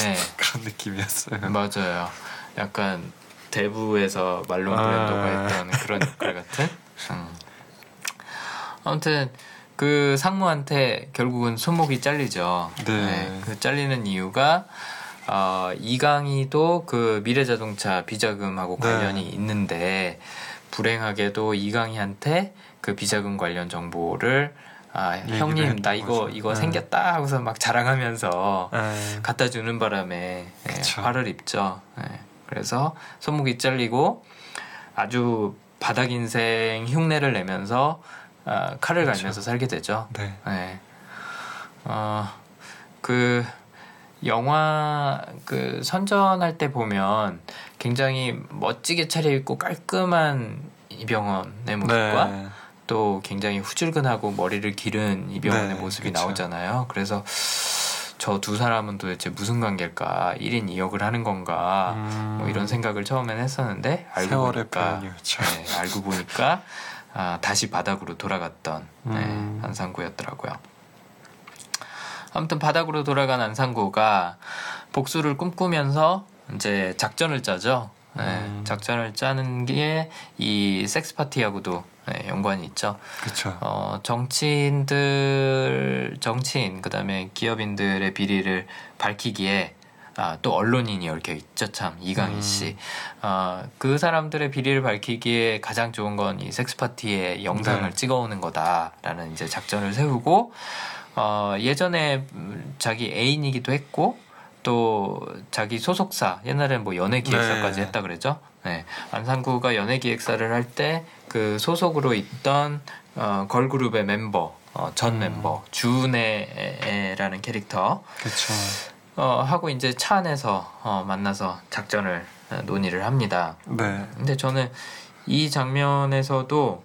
예. [LAUGHS] 그런 느낌이었어요. 맞아요. 약간 대부에서 말론 브랜도가 아. 했던 그런 역할 같은. [LAUGHS] 음. 아무튼 그 상무한테 결국은 손목이 잘리죠. 네. 네. 그 잘리는 이유가 어, 이강희도 그 미래자동차 비자금하고 네. 관련이 네. 있는데 불행하게도 이강희한테 그 비자금 관련 정보를 아 형님 나 이거 거죠. 이거 네. 생겼다 하고서 막 자랑하면서 네. 갖다 주는 바람에 네, 화를 입죠. 네. 그래서 손목이 잘리고 아주 바닥 인생 흉내를 내면서 아, 칼을 그렇죠. 갈면서 살게 되죠. 네. 네. 어, 그 영화 그 선전할 때 보면 굉장히 멋지게 차려입고 깔끔한 이병헌의 모습과 네. 또 굉장히 후줄근하고 머리를 기른 이병헌의 네, 모습이 그쵸. 나오잖아요. 그래서 저 두 사람은 도대체 무슨 관계일까? 1인 2역을 하는 건가? 음... 뭐 이런 생각을 처음엔 했었는데 알고 보니까 네, 알고 보니까 아, 다시 바닥으로 돌아갔던 네, 음... 네, 안상구였더라고요. 아무튼 바닥으로 돌아간 안상구가 복수를 꿈꾸면서 이제 작전을 짜죠. 네, 음... 작전을 짜는 게 이 섹스 파티하고도 네, 연관이 있죠. 그렇죠. 어, 정치인들, 정치인 그다음에 기업인들의 비리를 밝히기에 아, 또 언론인이 얽혀 있죠 참 이강희 음. 씨. 어, 그 사람들의 비리를 밝히기에 가장 좋은 건 이 섹스 파티의 영상을 네. 찍어오는 거다라는 이제 작전을 세우고 어, 예전에 자기 애인이기도 했고 또 자기 소속사 옛날에는 뭐 연예 기획사까지 네. 했다 그랬죠. 네. 안상구가 연예 기획사를 할 때 그 소속으로 있던 어, 걸그룹의 멤버 어, 전 음. 멤버 주은혜라는 캐릭터 그쵸. 어, 하고 이제 차 안에서 어, 만나서 작전을 어, 논의를 합니다. 네. 근데 저는 이 장면에서도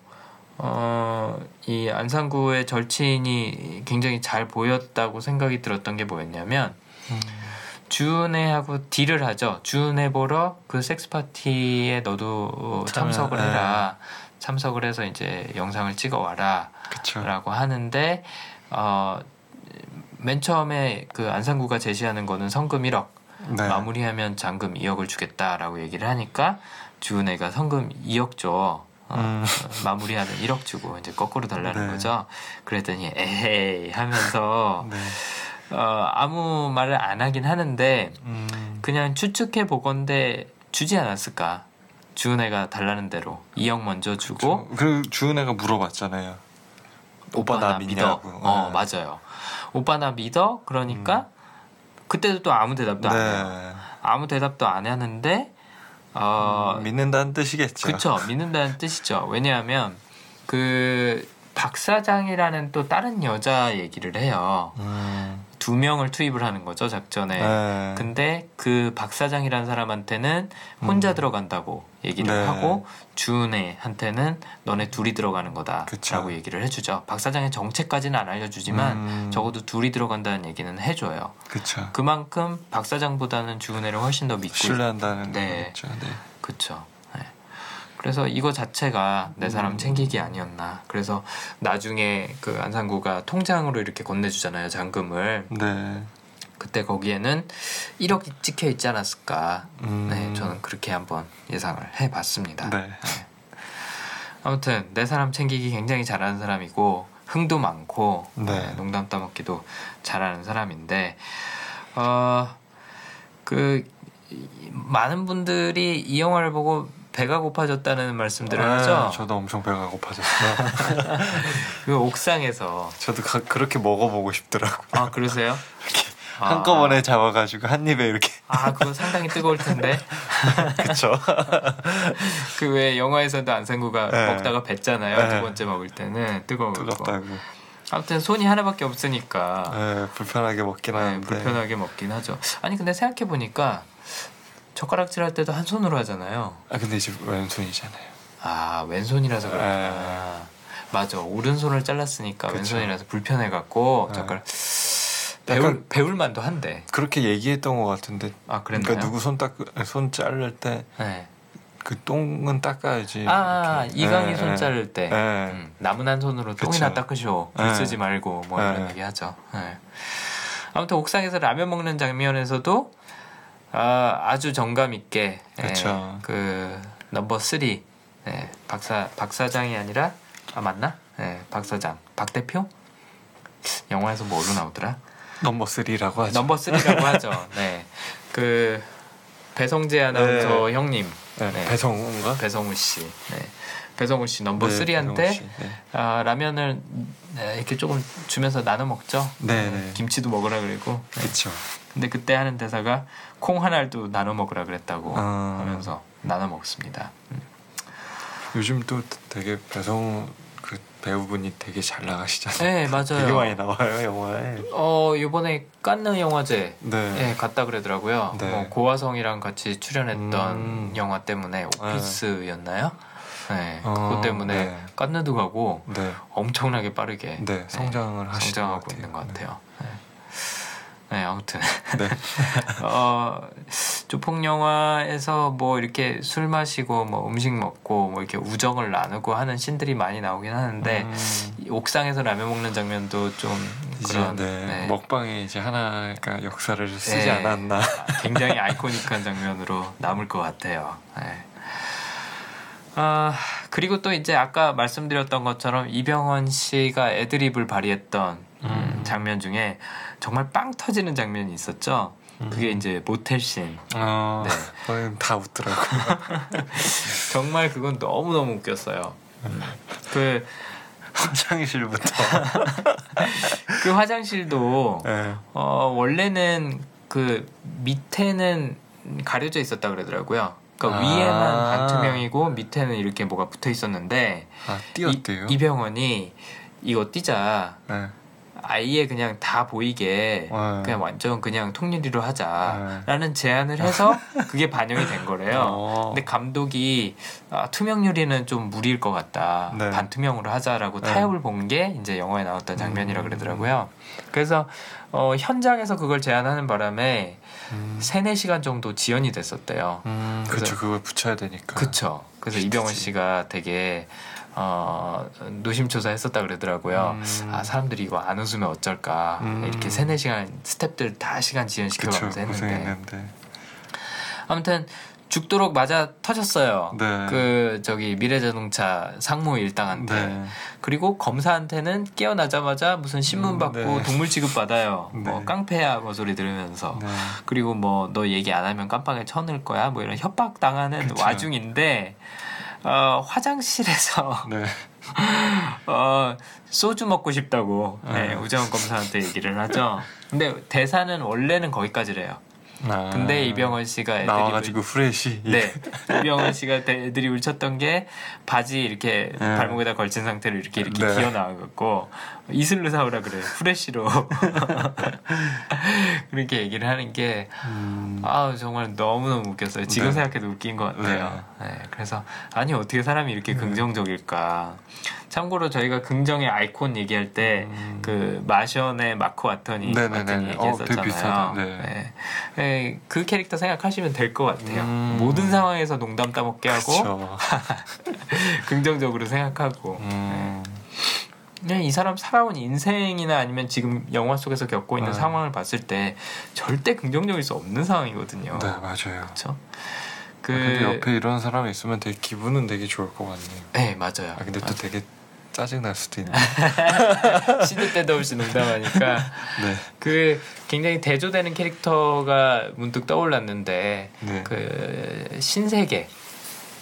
어, 이 안상구의 절친이 굉장히 잘 보였다고 생각이 들었던 게 뭐였냐면 음. 주은혜하고 딜을 하죠. 주은혜 보러 그 섹스 파티에 너도 참석을 해라. 네. 참석을 해서 이제 영상을 찍어 와라라고 하는데 어, 맨 처음에 그 안상구가 제시하는 거는 성금 1억 네. 마무리하면 잔금 2억을 주겠다라고 얘기를 하니까 주은혜가 성금 2억 줘. 어, 음. [LAUGHS] 마무리하는 1억 주고 이제 거꾸로 달라는 네. 거죠. 그랬더니 에헤이 하면서 네. 어, 아무 말을 안 하긴 하는데 음. 그냥 추측해 보건데 주지 않았을까? 주은혜가 달라는 대로 2억 먼저 주고 그 주은혜가 물어봤잖아요. 오빠, 오빠 나, 믿어. 어 네. 맞아요. 오빠 나 믿어. 그러니까 음. 그때도 또 아무 대답도 네. 안 해요. 아무 대답도 안 하는데 어, 음, 믿는다는 뜻이겠죠. 그렇죠. 믿는다는 [LAUGHS] 뜻이죠. 왜냐하면 그 박사장이라는 또 다른 여자 얘기를 해요. 음. 두 명을 투입을 하는 거죠 작전에. 네. 근데 그 박사장이라는 사람한테는 혼자 음. 들어간다고 얘기를 네. 하고 주은혜한테는 너네 둘이 들어가는 거다라고 그쵸. 얘기를 해주죠. 박사장의 정체까지는 안 알려주지만 음. 적어도 둘이 들어간다는 얘기는 해줘요. 그쵸. 그만큼 박사장보다는 주은혜를 훨씬 더 믿고 신뢰한다는 네. 거죠. 네. 그렇죠. 그래서 이거 자체가 내 사람 음. 챙기기 아니었나. 그래서 나중에 그 안상구가 통장으로 이렇게 건네주잖아요, 잔금을. 네. 그때 거기에는 1억이 찍혀 있지 않았을까. 음. 네, 저는 그렇게 한번 예상을 해봤습니다. 네. 네. 아무튼 내 사람 챙기기 굉장히 잘하는 사람이고 흥도 많고 네. 네, 농담 따먹기도 잘하는 사람인데 어그 많은 분들이 이 영화를 보고 배가 고파졌다는 말씀들을 네, 하죠. 저도 엄청 배가 고파졌어요. [LAUGHS] 그 옥상에서 저도 가, 그렇게 먹어보고 싶더라고요. 아 그러세요? 아. 한꺼번에 잡아가지고 한 입에 이렇게. 아, 그건 상당히 뜨거울 텐데. [LAUGHS] 그쵸. [LAUGHS] 그 왜 영화에서도 안상구가 네. 먹다가 뱉잖아요. 네. 두 번째 먹을 때는 뜨거워. 뜨겁다고. 아무튼 손이 하나밖에 없으니까. 네, 불편하게 먹긴 네, 하는데. 불편하게 먹긴 하죠. 아니 근데 생각해 보니까 젓가락질 할 때도 한 손으로 하잖아요. 아 근데 이제 왼손이잖아요. 아 왼손이라서 그렇구나. 맞아 오른손을 잘랐으니까 그쵸. 왼손이라서 불편해 갖고 젓가락. 배울 배울 만도 한데. 그렇게 얘기했던 것 같은데. 아 그랬나요? 그러니까 누구 손 닦, 손 자를 때. 네. 그 똥은 닦아야지. 아, 아 이강이 네, 손 네. 자를 때 네. 음, 남은 한 손으로 그쵸. 똥이나 닦으쇼. 불 네. 쓰지 말고 뭐 이런 얘기 하죠. 네. 아무튼 옥상에서 라면 먹는 장면에서도 아, 아주 정감 있게 그렇죠. 예, 그 넘버 3 예, 박사 박사장이 아니라 아 맞나? 예, 박사장 박 대표 영화에서 뭐로 나오더라? 넘버 3라고 하죠. 넘버 3라고 [LAUGHS] 하죠. 네, 그 배성재 아나운서 네. 형님, 네. 네. 배성우인가? 배성우 씨. 네. 배성우 씨 넘버 네, 3한테 네. 아, 라면을 네, 이렇게 조금 주면서 나눠 먹죠. 네, 네. 김치도 먹으라 그리고. 네. 그렇죠. 근데 그때 하는 대사가 콩 하나도 나눠 먹으라 그랬다고 아. 하면서 나눠 먹습니다. 음. 요즘 또 되게 배성우 그 배우분이 되게 잘 나가시잖아요. 네, 맞아요. [LAUGHS] 되게 많이 나와요 영화에. 어 이번에 깐느 영화제 네. 네 갔다 그러더라고요. 네. 뭐 고화성이랑 같이 출연했던 음. 영화 때문에 오피스였나요? 네, 어, 그것 때문에 네. 깐느도 가고 네. 엄청나게 빠르게 네, 성장을 하시는 성장하고 것 있는 것 같아요. 네. 네, 아무튼 네. [LAUGHS] 어, 조폭 영화에서 뭐 이렇게 술 마시고 뭐 음식 먹고 뭐 이렇게 우정을 나누고 하는 신들이 많이 나오긴 하는데 음. 옥상에서 라면 먹는 장면도 좀 그런 네, 네. 먹방에 이제 하나가 역사를 쓰지 네. 않았나 굉장히 아이코닉한 장면으로 남을 것 같아요. 네. 아 그리고 또 이제 아까 말씀드렸던 것처럼 이병헌 씨가 애드립을 발휘했던 음. 장면 중에 정말 빵 터지는 장면이 있었죠. 음. 그게 이제 모텔 씬. 어, 네. 다 웃더라고. [LAUGHS] 정말 그건 너무 너무 웃겼어요. 음. 그 화장실부터. [LAUGHS] 그 화장실도 네. 어, 원래는 그 밑에는 가려져 있었다 그러더라고요. 그러니까 아~ 위에만 반투명이고 밑에는 이렇게 뭐가 붙어 있었는데 아, 띄었대요. 이, 이병헌이 이거 띄자. 네. 아예 그냥 다 보이게 네. 그냥 완전 그냥 통일리로 하자라는 네. 제안을 해서 [LAUGHS] 그게 반영이 된 거래요. 어. 근데 감독이 아, 투명 유리는 좀 무리일 것 같다. 네. 반투명으로 하자라고 네. 타협을 본 게 이제 영화에 나왔던 장면이라 음. 그러더라고요. 그래서 어, 현장에서 그걸 제안하는 바람에 음. 3, 4시간 정도 지연이 됐었대요. 음, 그렇죠. 그걸 붙여야 되니까. 그렇죠. 그래서 이병헌 씨가 되게 어, 노심초사 했었다 그러더라고요. 음. 아, 사람들이 이거 안 웃으면 어쩔까. 음. 이렇게 세네 시간 스탭들 다 시간 지연시켜가면서 했는데. 고생했는데. 아무튼 죽도록 맞아 터졌어요. 네. 그 저기 미래자동차 상무 일당한테. 네. 그리고 검사한테는 깨어나자마자 무슨 신문 음, 받고 네. 동물 취급 받아요. 네. 뭐 깡패야 뭐 소리 들으면서. 네. 그리고 뭐 너 얘기 안 하면 깜빵에 쳐넣을 거야. 뭐 이런 협박 당하는 와중인데 어, 화장실에서 [LAUGHS] 네. [LAUGHS] 어, 소주 먹고 싶다고 네, 네. 우정원 검사한테 얘기를 하죠. 근데 대사는 원래는 거기까지래요. 아. 근데 이병헌 씨가 애들이 나와가지고 후레쉬 네 이병헌 씨가 애들이 울쳤던 게 바지 이렇게 네. 발목에다 걸친 상태로 이렇게 이렇게 네. 기어 나와갖고 이슬로 사오라 그래 후레쉬로 [LAUGHS] 그렇게 얘기를 하는 게 음. 아 정말 너무 너무 웃겼어요 지금 네. 생각해도 웃긴 것 같아요 네. 네. 그래서 아니 어떻게 사람이 이렇게 네. 긍정적일까 참고로 저희가 긍정의 아이콘 얘기할 때그 음. 그 마션의 마크 와턴이 같은 얘기했었잖아요. 어, 네. 네. 그 캐릭터 생각하시면 될 것 같아요. 음. 모든 상황에서 농담 따먹게 하고 [LAUGHS] 긍정적으로 생각하고. 음. 네. 이 사람 살아온 인생이나 아니면 지금 영화 속에서 겪고 있는 네. 상황을 봤을 때 절대 긍정적일 수 없는 상황이거든요. 네 맞아요. 그렇죠. 그 아, 근데 옆에 이런 사람이 있으면 되게 기분은 되게 좋을 것 같네요. 네 맞아요. 아 근데 또 맞아요. 되게 짜증 날 수도 있네. [LAUGHS] 시도 때도 없이 농담하니까. [LAUGHS] 네. 그 굉장히 대조되는 캐릭터가 문득 떠올랐는데 네. 그 신세계.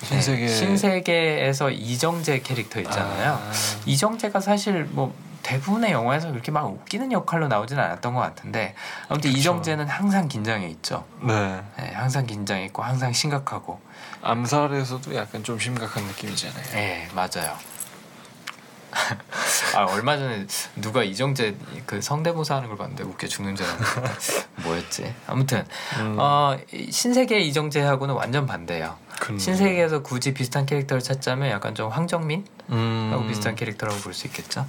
신세계. 네. 신세계에서 이정재 캐릭터 있잖아요. 아. 이정재가 사실 뭐 대부분의 영화에서 그렇게 막 웃기는 역할로 나오지는 않았던 것 같은데 아무튼 그쵸. 이정재는 항상 긴장해 있죠. 네. 네. 항상 긴장해 있고 항상 심각하고 암살에서도 약간 좀 심각한 느낌이잖아요. 네, 맞아요. 아 얼마 전에 누가 이정재 그 성대모사 하는 걸 봤는데 웃겨 죽는 줄 알았는데 뭐였지? 아무튼 음. 어, 신세계 이정재하고는 완전 반대예요. 그렇네. 신세계에서 굳이 비슷한 캐릭터를 찾자면 약간 좀 황정민 음. 하고 비슷한 캐릭터라고 볼 수 있겠죠.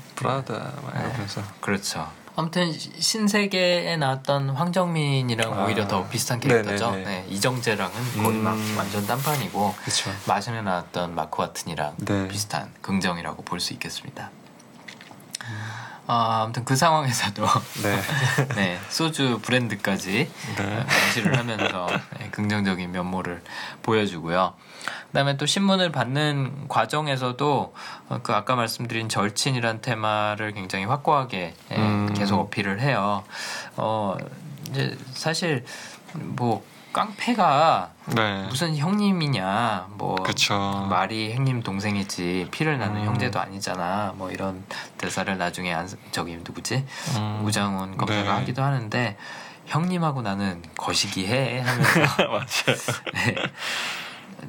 이러면서 네. 그렇죠. 아무튼 신세계에 나왔던 황정민이랑 아. 오히려 더 비슷한 캐릭터죠. 네, 이정재랑은 거의 음. 막 완전 딴판이고 마션에 나왔던 마크 와튼이랑 네. 비슷한 긍정이라고 볼 수 있겠습니다. 아, 아무튼 그 상황에서도 네. [LAUGHS] 네 소주 브랜드까지 네. 명시를 하면서 네, 긍정적인 면모를 보여주고요. 그다음에 또 신문을 받는 과정에서도 어, 그 아까 말씀드린 절친이란 테마를 굉장히 확고하게 예, 음. 계속 어필을 해요. 어 이제 사실 뭐 깡패가 네. 무슨 형님이냐 뭐 그쵸. 말이 형님 동생이지 피를 나는 음. 형제도 아니잖아 뭐 이런 대사를 나중에 안 저기 누구지 음. 우장훈 검사가 네. 하기도 하는데 형님하고 나는 거시기해 하면서 [LAUGHS] 맞아요. 네.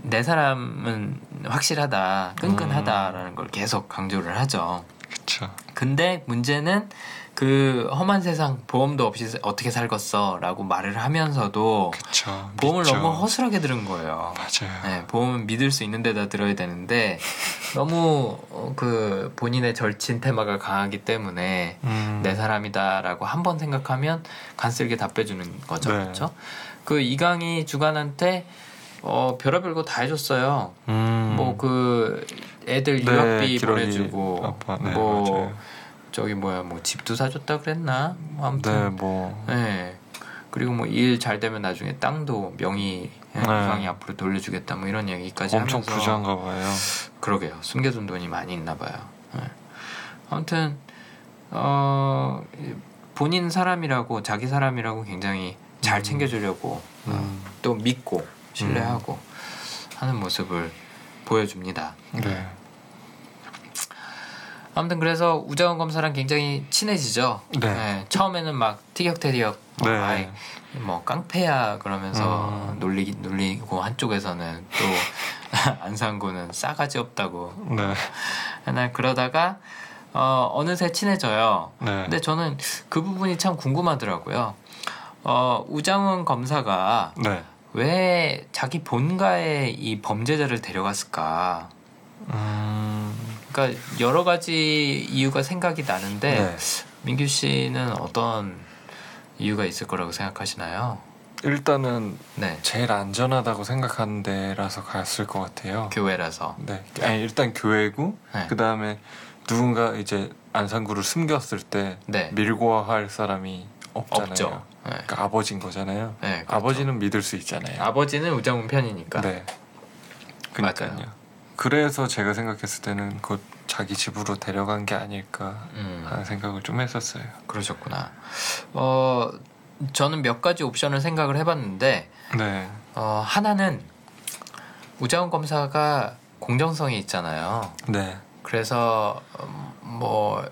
내 사람은 확실하다 끈끈하다라는 걸 계속 강조를 하죠. 그렇죠. 근데 문제는 그 험한 세상 보험도 없이 어떻게 살겠어라고 말을 하면서도 그쵸, 보험을 믿죠. 너무 허술하게 들은 거예요. 맞아요. 네, 보험은 믿을 수 있는 데다 들어야 되는데 [LAUGHS] 너무 어, 그 본인의 절친 테마가 강하기 때문에 음. 내 사람이다라고 한 번 생각하면 간쓸게 답해주는 거죠, 네. 그렇죠? 그 이강이 주간한테 어 별의별 거 다 해줬어요. 음. 뭐그 애들 네, 유학비 네, 보내주고 아빠, 네, 뭐 맞아요. 저기 뭐야 뭐 집도 사줬다 그랬나? 뭐 아무튼 네, 뭐 네. 그리고 뭐 일 잘 되면 나중에 땅도 명의 유강이 네. 앞으로 돌려주겠다 뭐 이런 얘기까지 엄청 하면서 부자인가 봐요. 그러게요. 숨겨둔 돈이 많이 있나 봐요. 네. 아무튼 어 본인 사람이라고 자기 사람이라고 굉장히 잘 음. 챙겨주려고 음. 어, 또 믿고 신뢰하고 음. 하는 모습을 보여줍니다. 네. 아무튼 그래서 우정원 검사랑 굉장히 친해지죠. 네. 네. 처음에는 막 티격태격 뭐, 네. 아이, 뭐 깡패야 그러면서 음. 놀리 놀리고 한쪽에서는 또 [LAUGHS] 안상구는 싸가지 없다고. 네. 날 그러다가 어, 어느새 친해져요. 네. 근데 저는 그 부분이 참 궁금하더라고요. 어, 우장훈 검사가 네. 왜 자기 본가에 이 범죄자를 데려갔을까? 음... 그러니까 여러 가지 이유가 생각이 나는데 네. 민규 씨는 어떤 이유가 있을 거라고 생각하시나요? 일단은 네. 제일 안전하다고 생각하는 데라서 갔을 것 같아요. 교회라서. 네. 아니, 일단 교회고 네. 그 다음에 누군가 이제 안산구를 숨겼을 때 네. 밀고 할 사람이 없잖아요. 없죠. 네. 그러니까 아버지인 거잖아요. 네, 그렇죠. 아버지는 믿을 수 있잖아요. 아버지는 우장훈 편이니까. 네. 그러니까요. 맞아요. 그래서 제가 생각했을 때는 곧 자기 집으로 데려간 게 아닐까 음. 하는 생각을 좀 했었어요. 그러셨구나. 어 저는 몇 가지 옵션을 생각을 해봤는데 네. 어, 하나는 우장훈 검사가 공정성이 있잖아요. 네. 그래서 음, 뭐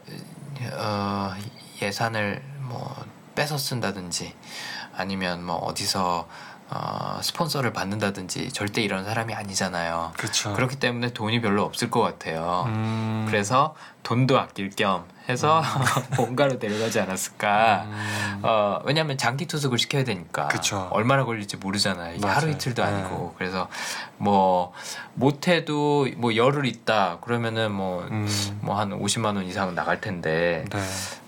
어, 예산을 뭐 뺏어 쓴다든지 아니면 뭐 어디서 어, 스폰서를 받는다든지 절대 이런 사람이 아니잖아요. 그쵸. 그렇기 때문에 돈이 별로 없을 것 같아요. 음... 그래서 돈도 아낄 겸 해서 음. [LAUGHS] 본가로 데려가지 않았을까. 음. 어, 왜냐하면 장기 투숙을 시켜야 되니까 그쵸. 얼마나 걸릴지 모르잖아요. 이게 하루 이틀도 네. 아니고 네. 그래서 뭐 못해도 뭐 열흘 있다 그러면은 뭐 뭐한 음. 50만 뭐원 이상 나갈 텐데 네.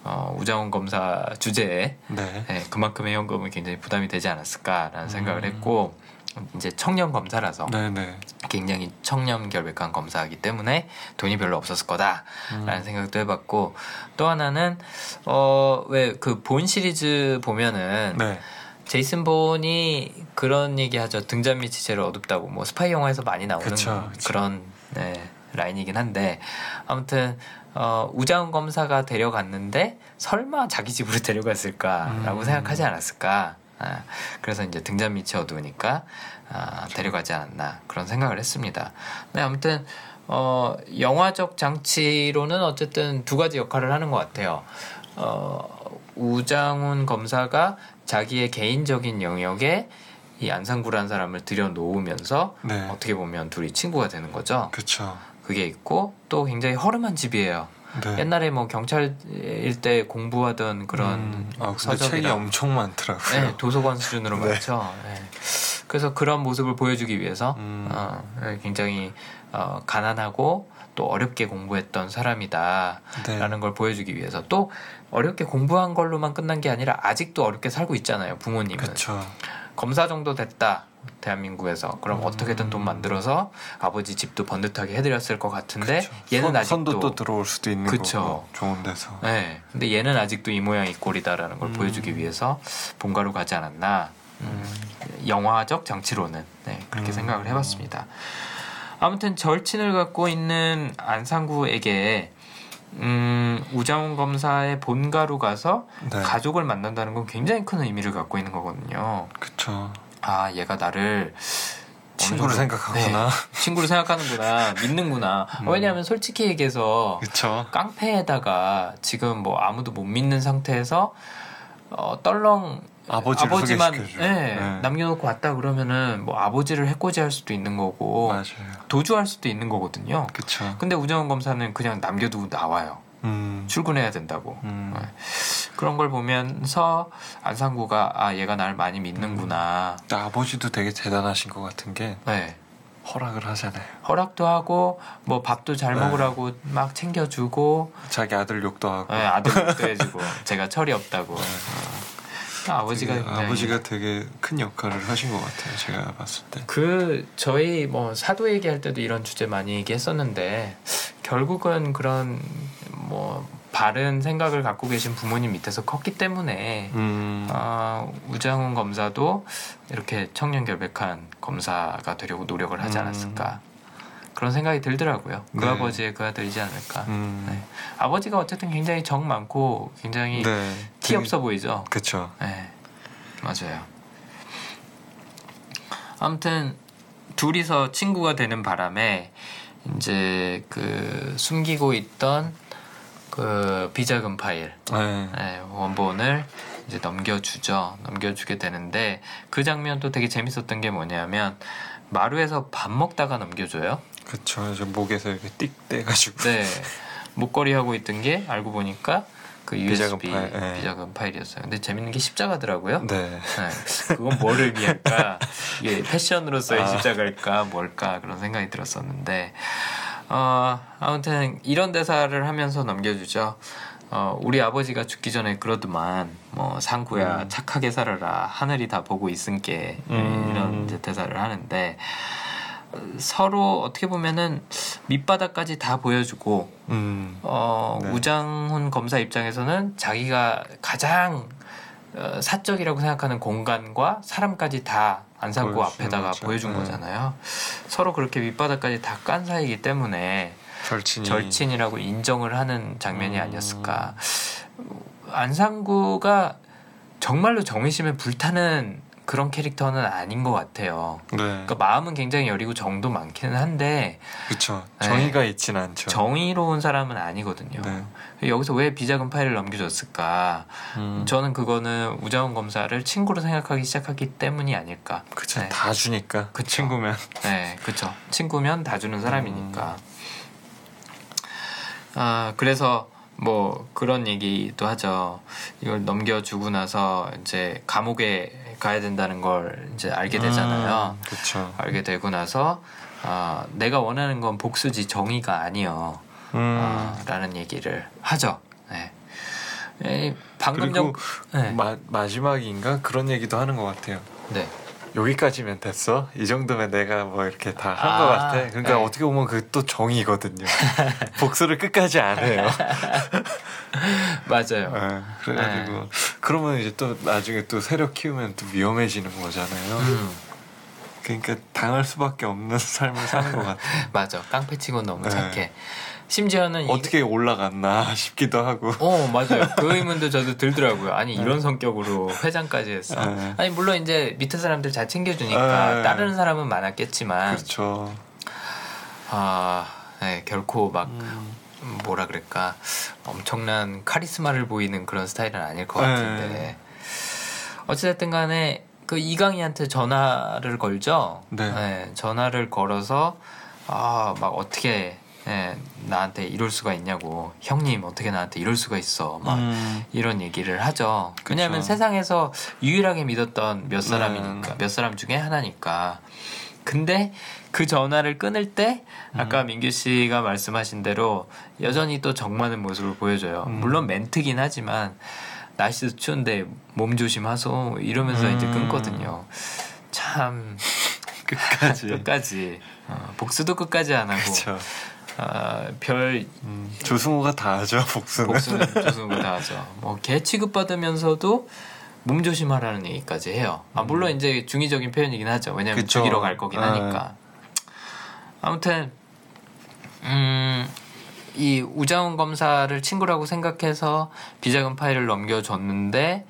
어, 우장훈 검사 주제에 네. 네, 그만큼의 현금은 굉장히 부담이 되지 않았을까라는 생각을 음. 했고. 이제 청년 검사라서 네네. 굉장히 청년 결백한 검사이기 때문에 돈이 별로 없었을 거다라는 음. 생각도 해봤고 또 하나는 어 왜 그 본 시리즈 보면은 네. 제이슨 본이 그런 얘기하죠 등잔 밑이 제일 어둡다고 뭐 스파이 영화에서 많이 나오는 그쵸, 그쵸. 그런 네, 라인이긴 한데 아무튼 어, 우자훈 검사가 데려갔는데 설마 자기 집으로 데려갔을까라고 음. 생각하지 않았을까 아, 그래서 이제 등잔 밑이 어두우니까 아, 데려가지 않았나 그런 생각을 했습니다. 네, 아무튼 어, 영화적 장치로는 어쨌든 두 가지 역할을 하는 것 같아요. 어, 우장훈 검사가 자기의 개인적인 영역에 이 안상구라는 사람을 들여놓으면서 네. 어떻게 보면 둘이 친구가 되는 거죠. 그렇죠. 그게 있고 또 굉장히 허름한 집이에요. 네. 옛날에 뭐 경찰일 때 공부하던 그런 음, 아, 책이 엄청 많더라고요. 네, 도서관 수준으로 네. 많죠. 네. 그래서 그런 모습을 보여주기 위해서 음. 어, 굉장히 어, 가난하고 또 어렵게 공부했던 사람이다라는 네. 걸 보여주기 위해서 또 어렵게 공부한 걸로만 끝난 게 아니라 아직도 어렵게 살고 있잖아요 부모님은 그쵸. 검사 정도 됐다 대한민국에서 그럼 음. 어떻게든 돈 만들어서 아버지 집도 번듯하게 해드렸을 것 같은데 그쵸. 얘는 선, 아직도 선도 또 들어올 수도 있는 그쵸. 거고 좋은 데서 네 근데 얘는 아직도 이 모양 이 꼴이다라는 걸 음. 보여주기 위해서 본가로 가지 않았나 음. 영화적 장치로는 네, 그렇게 음. 생각을 해봤습니다. 아무튼 절친을 갖고 있는 안상구에게 음, 우장훈 검사의 본가로 가서 네. 가족을 만난다는 건 굉장히 큰 의미를 갖고 있는 거거든요. 그렇죠. 아, 얘가 나를 친구를 생각하구나. 네, 친구를 생각하는구나. 믿는구나. 음. 왜냐하면 솔직히 얘기해서 그쵸. 깡패에다가 지금 뭐 아무도 못 믿는 상태에서 어, 떨렁 아버지만 네, 네. 남겨놓고 왔다 그러면은 뭐 아버지를 해코지할 수도 있는 거고 맞아요. 도주할 수도 있는 거거든요. 그쵸. 근데 우정원 검사는 그냥 남겨두고 나와요. 음. 출근해야 된다고. 음. 네. 그런 걸 보면서 안상구가 아 얘가 날 많이 믿는구나. 음. 아버지도 되게 대단하신 것 같은 게 네. 허락을 하잖아요. 허락도 하고 뭐 밥도 잘 네. 먹으라고 막 챙겨주고 자기 아들 욕도 하고 네, 아들 욕도 해주고 제가 철이 없다고. 네. 어. 아버지가 되게, 아버지가 되게 큰 역할을 하신 것 같아요. 제가 봤을 때. 그 저희 뭐 사도 얘기할 때도 이런 주제 많이 얘기했었는데 결국은 그런 뭐 바른 생각을 갖고 계신 부모님 밑에서 컸기 때문에 음. 어, 우장훈 검사도 이렇게 청년 결백한 검사가 되려고 노력을 하지 음. 않았을까. 음. 그런 생각이 들더라고요. 그 네. 아버지의 그 아들이지 않을까. 음. 네. 아버지가 어쨌든 굉장히 정 많고 굉장히 네. 티 없어 보이죠. 그렇죠. 네, 맞아요. 아무튼 둘이서 친구가 되는 바람에 이제 그 숨기고 있던 그 비자금 파일 네. 네, 원본을 이제 넘겨주죠. 넘겨주게 되는데 그 장면도 되게 재밌었던 게 뭐냐면 마루에서 밥 먹다가 넘겨줘요. 그쵸. 저 목에서 이렇게 띡 떼가지고. 네. 목걸이 하고 있던 게 알고 보니까 그 USB 비자금, 파일, 네. 비자금 파일이었어요. 근데 재밌는 게 십자가더라고요. 네. 네. 그건 뭐를 위할까? 이게 패션으로서의 아. 십자가일까 뭘까 그런 생각이 들었었는데 어, 아무튼 이런 대사를 하면서 넘겨주죠. 어, 우리 아버지가 죽기 전에 그러더만 뭐 상구야 음. 착하게 살아라 하늘이 다 보고 있은게 음. 이런 이제 대사를 하는데 서로 어떻게 보면은 밑바닥까지 다 보여주고 음. 어, 네. 우장훈 검사 입장에서는 자기가 가장 어, 사적이라고 생각하는 공간과 사람까지 다 안산구 앞에다가 거죠. 보여준 네. 거잖아요. 서로 그렇게 밑바닥까지 다 깐 사이기 때문에 절친이. 절친이라고 인정을 하는 장면이 음. 아니었을까. 안상구가 정말로 정의심에 불타는 그런 캐릭터는 아닌 것 같아요. 네. 그러니까 마음은 굉장히 여리고 정도 많기는 한데, 그렇죠. 정의가 네. 있진 않죠. 정의로운 사람은 아니거든요. 네. 여기서 왜 비자금 파일을 넘겨줬을까? 음. 저는 그거는 우자원 검사를 친구로 생각하기 시작하기 때문이 아닐까. 그렇죠. 네. 다 주니까. 그 친구면. 네, 그렇죠. 친구면 다 주는 사람이니까. 음. 아 그래서 뭐 그런 얘기도 하죠. 이걸 넘겨주고 나서 이제 감옥에 가야 된다는 걸 이제 알게 되잖아요. 음, 그렇죠. 알게 되고 나서 아, 내가 원하는 건 복수지 정의가 아니요. 음. 아, 라는 얘기를 하죠. 네. 에, 방금 전 네. 마, 마지막인가 그런 얘기도 하는 것 같아요. 네. 여기까지면 됐어. 이 정도면 내가 뭐 이렇게 다 한것 아, 같아. 그러니까 네. 어떻게 보면 그 또 정이거든요. [LAUGHS] 복수를 끝까지 안 해요. [LAUGHS] 맞아요. 네, 그래가지고 네. 그러면 이제 또 나중에 또 세력 키우면 또 위험해지는 거잖아요. 음. 그러니까 당할 수밖에 없는 [LAUGHS] 삶을 사는 것 같아. 맞아. 깡패치고 너무 착해. 심지어는 어떻게 이... 올라갔나 [LAUGHS] 싶기도 하고. 어 맞아요. 그 의문도 저도 들더라고요. 아니 네. 이런 성격으로 회장까지 했어. 네. 아니 물론 이제 밑에 사람들 잘 챙겨주니까 네. 따르는 사람은 많았겠지만. 그렇죠. 아 네, 결코 막 음. 뭐라 그럴까 엄청난 카리스마를 보이는 그런 스타일은 아닐 것 같은데. 네. 어찌됐든 간에 그 이강희한테 전화를 걸죠. 네. 네 전화를 걸어서 아 막 어떻게 네, 나한테 이럴 수가 있냐고 형님 어떻게 나한테 이럴 수가 있어 막 음. 이런 얘기를 하죠. 그쵸. 왜냐하면 세상에서 유일하게 믿었던 몇 사람이니까 음. 몇 사람 중에 하나니까. 근데 그 전화를 끊을 때 아까 음. 민규 씨가 말씀하신 대로 여전히 또 정많은 모습을 보여줘요. 음. 물론 멘트긴 하지만 날씨도 추운데 몸 조심하소 이러면서 이제 음. 끊거든요. 참 [LAUGHS] 끝까지 끝까지 어, 복수도 끝까지 안 하고 그쵸. 아, 별 음, 조승우가 다 하죠 복수는. 복수는 조승우가 다 하죠. 뭐 개 취급 받으면서도 몸 조심하라는 얘기까지 해요. 아 음. 물론 이제 중의적인 표현이긴 하죠. 왜냐면 하 죽이러 갈 거긴 아. 하니까. 아무튼 음. 이 우자훈 검사를 친구라고 생각해서 비자금 파일을 넘겨줬는데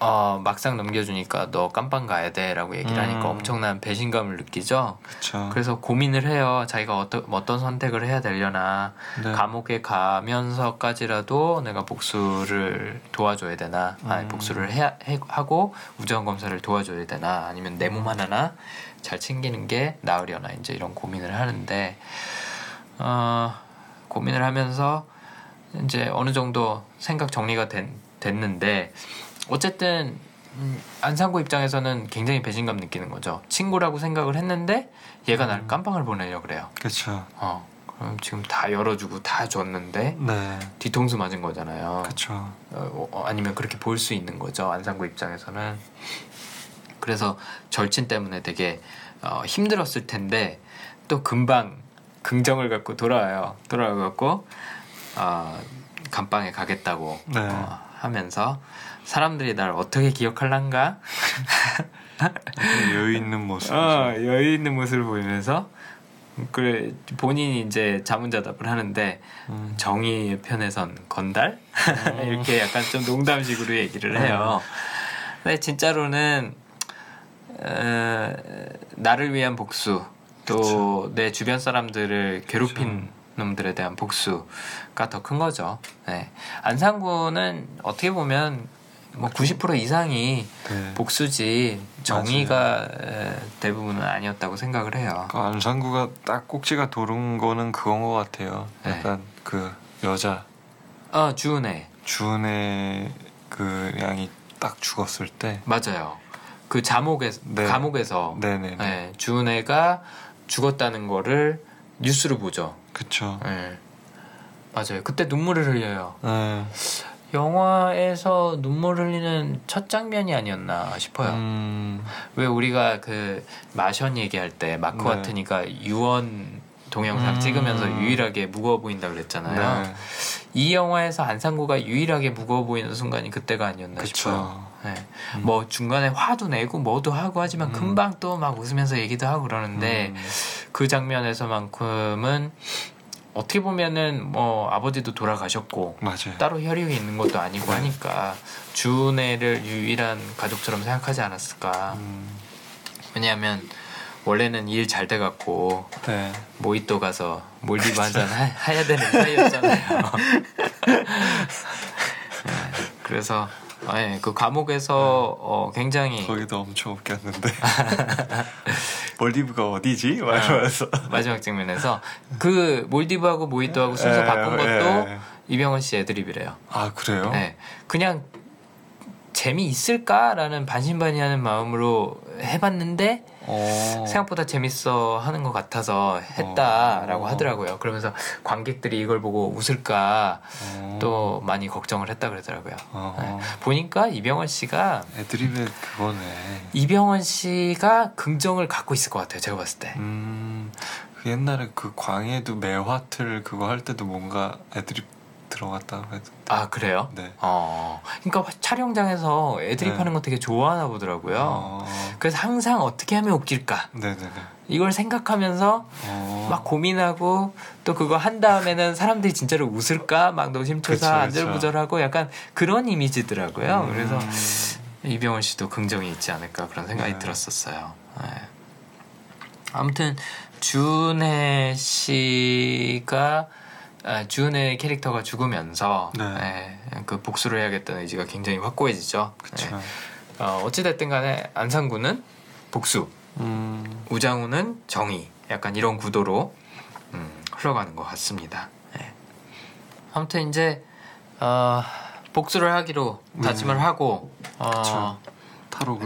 어, 막상 넘겨주니까 너 깜빵 가야 돼라고 얘기를 음. 하니까 엄청난 배신감을 느끼죠. 그쵸. 그래서 고민을 해요. 자기가 어떤 어떤 선택을 해야 되려나 네. 감옥에 가면서까지라도 내가 복수를 도와줘야 되나, 음. 아니 복수를 해야 해, 하고 우정 검사를 도와줘야 되나, 아니면 내 몸 하나나 잘 챙기는 게 나으려나 이제 이런 고민을 하는데 어, 고민을 하면서 이제 어느 정도 생각 정리가 된, 됐는데 어쨌든 음, 안상구 입장에서는 굉장히 배신감 느끼는 거죠. 친구라고 생각을 했는데 얘가 음. 날 깜빵을 보내려 그래요. 그렇죠. 어. 그럼 지금 다 열어주고 다 줬는데 네. 뒤통수 맞은 거잖아요. 그렇죠. 어, 어, 아니면 그렇게 볼 수 있는 거죠. 안상구 입장에서는. 그래서 절친 때문에 되게 어, 힘들었을 텐데 또 금방 긍정을 갖고 돌아와요. 돌아와갖고 어, 감방에 가겠다고 네. 어, 하면서 사람들이 날 어떻게 기억할란가? [LAUGHS] 여유 있는 모습. 어, 여유 있는 모습을 보이면서 그래 본인이 이제 자문자답을 하는데 음. 정의의 편에선 건달 어. [LAUGHS] 이렇게 약간 좀 농담식으로 얘기를 해요. 근데 진짜로는 어, 나를 위한 복수 또 내 주변 사람들을 괴롭힌 그쵸. 놈들에 대한 복수가 더 큰 거죠. 네. 안상구는 어떻게 보면 뭐 90% 이상이 네. 복수지 정의가 맞아요. 대부분은 아니었다고 생각을 해요. 그 안상구가 딱 꼭지가 도른 거는 그건 것 같아요. 네. 약간 그 여자 아 주은혜 주은혜 그 양이 딱 죽었을 때 맞아요. 그 자목에 네. 감옥에서 네네 네, 주은혜가 죽었다는 거를 뉴스로 보죠. 그쵸. 네. 맞아요. 그때 눈물을 흘려요. 네. 영화에서 눈물 흘리는 첫 장면이 아니었나 싶어요. 음... 왜 우리가 그 마션 얘기할 때 마크 네. 와트니까 유언 동영상 음... 찍으면서 유일하게 무거워 보인다 그랬잖아요. 네. 이 영화에서 안상구가 유일하게 무거워 보이는 순간이 그때가 아니었나 그쵸. 싶어요. 네. 음. 뭐 중간에 화도 내고 뭐도 하고 하지만 음. 금방 또 막 웃으면서 얘기도 하고 그러는데 음. 그 장면에서만큼은 어떻게 보면은 뭐 아버지도 돌아가셨고 맞아요. 따로 혈육이 있는 것도 아니고 네. 하니까 주은혜를 유일한 가족처럼 생각하지 않았을까. 음. 왜냐하면 원래는 일 잘 돼갖고 네. 모히또 가서 몰디브 한잔 해야 되는 사이였잖아요. [LAUGHS] 네. 그래서 네, 그 감옥에서 어, 굉장히 거기도 엄청 웃겼는데 [LAUGHS] [LAUGHS] 몰디브가 어디지? 말하면서 어, 마지막 장면에서 그 몰디브하고 모히또하고 순서 에, 바꾼 것도 에. 이병헌 씨 애드립이래요. 아 그래요? 네, 그냥 재미 있을까라는 반신반의하는 마음으로 해봤는데 어... 생각보다 재밌어 하는 것 같아서 했다라고 어... 하더라고요. 그러면서 관객들이 이걸 보고 웃을까 어... 또 많이 걱정을 했다 그러더라고요. 어. 네. 보니까 이병헌 씨가 애드립의 그거네. 이병헌 씨가 긍정을 갖고 있을 것 같아요. 제가 봤을 때. 음, 그 옛날에 그 광해도 매화틀 그거 할 때도 뭔가 애드립 들어갔다고 해도 아 그래요? 네. 어, 그러니까 촬영장에서 애드립하는 네. 거 되게 좋아하나 보더라고요. 어... 그래서 항상 어떻게 하면 웃길까? 네네네. 이걸 생각하면서 어... 막 고민하고 또 그거 한 다음에는 사람들이 진짜로 웃을까? 막 노심초사 안절부절하고 약간 그런 이미지더라고요. 음... 그래서 이병헌 씨도 긍정이 있지 않을까 그런 생각이 네. 들었었어요. 네. 아무튼 준혜 씨가 아, 주은의 캐릭터가 죽으면서 네. 예, 그 복수를 해야겠다는 의지가 굉장히 확고해지죠. 그쵸. 예. 어, 어찌됐든 간에 안상구는 복수, 음. 우장우는 정의, 약간 이런 구도로 음, 흘러가는 것 같습니다. 예. 아무튼 이제 어, 복수를 하기로 다짐을 네. 하고 어,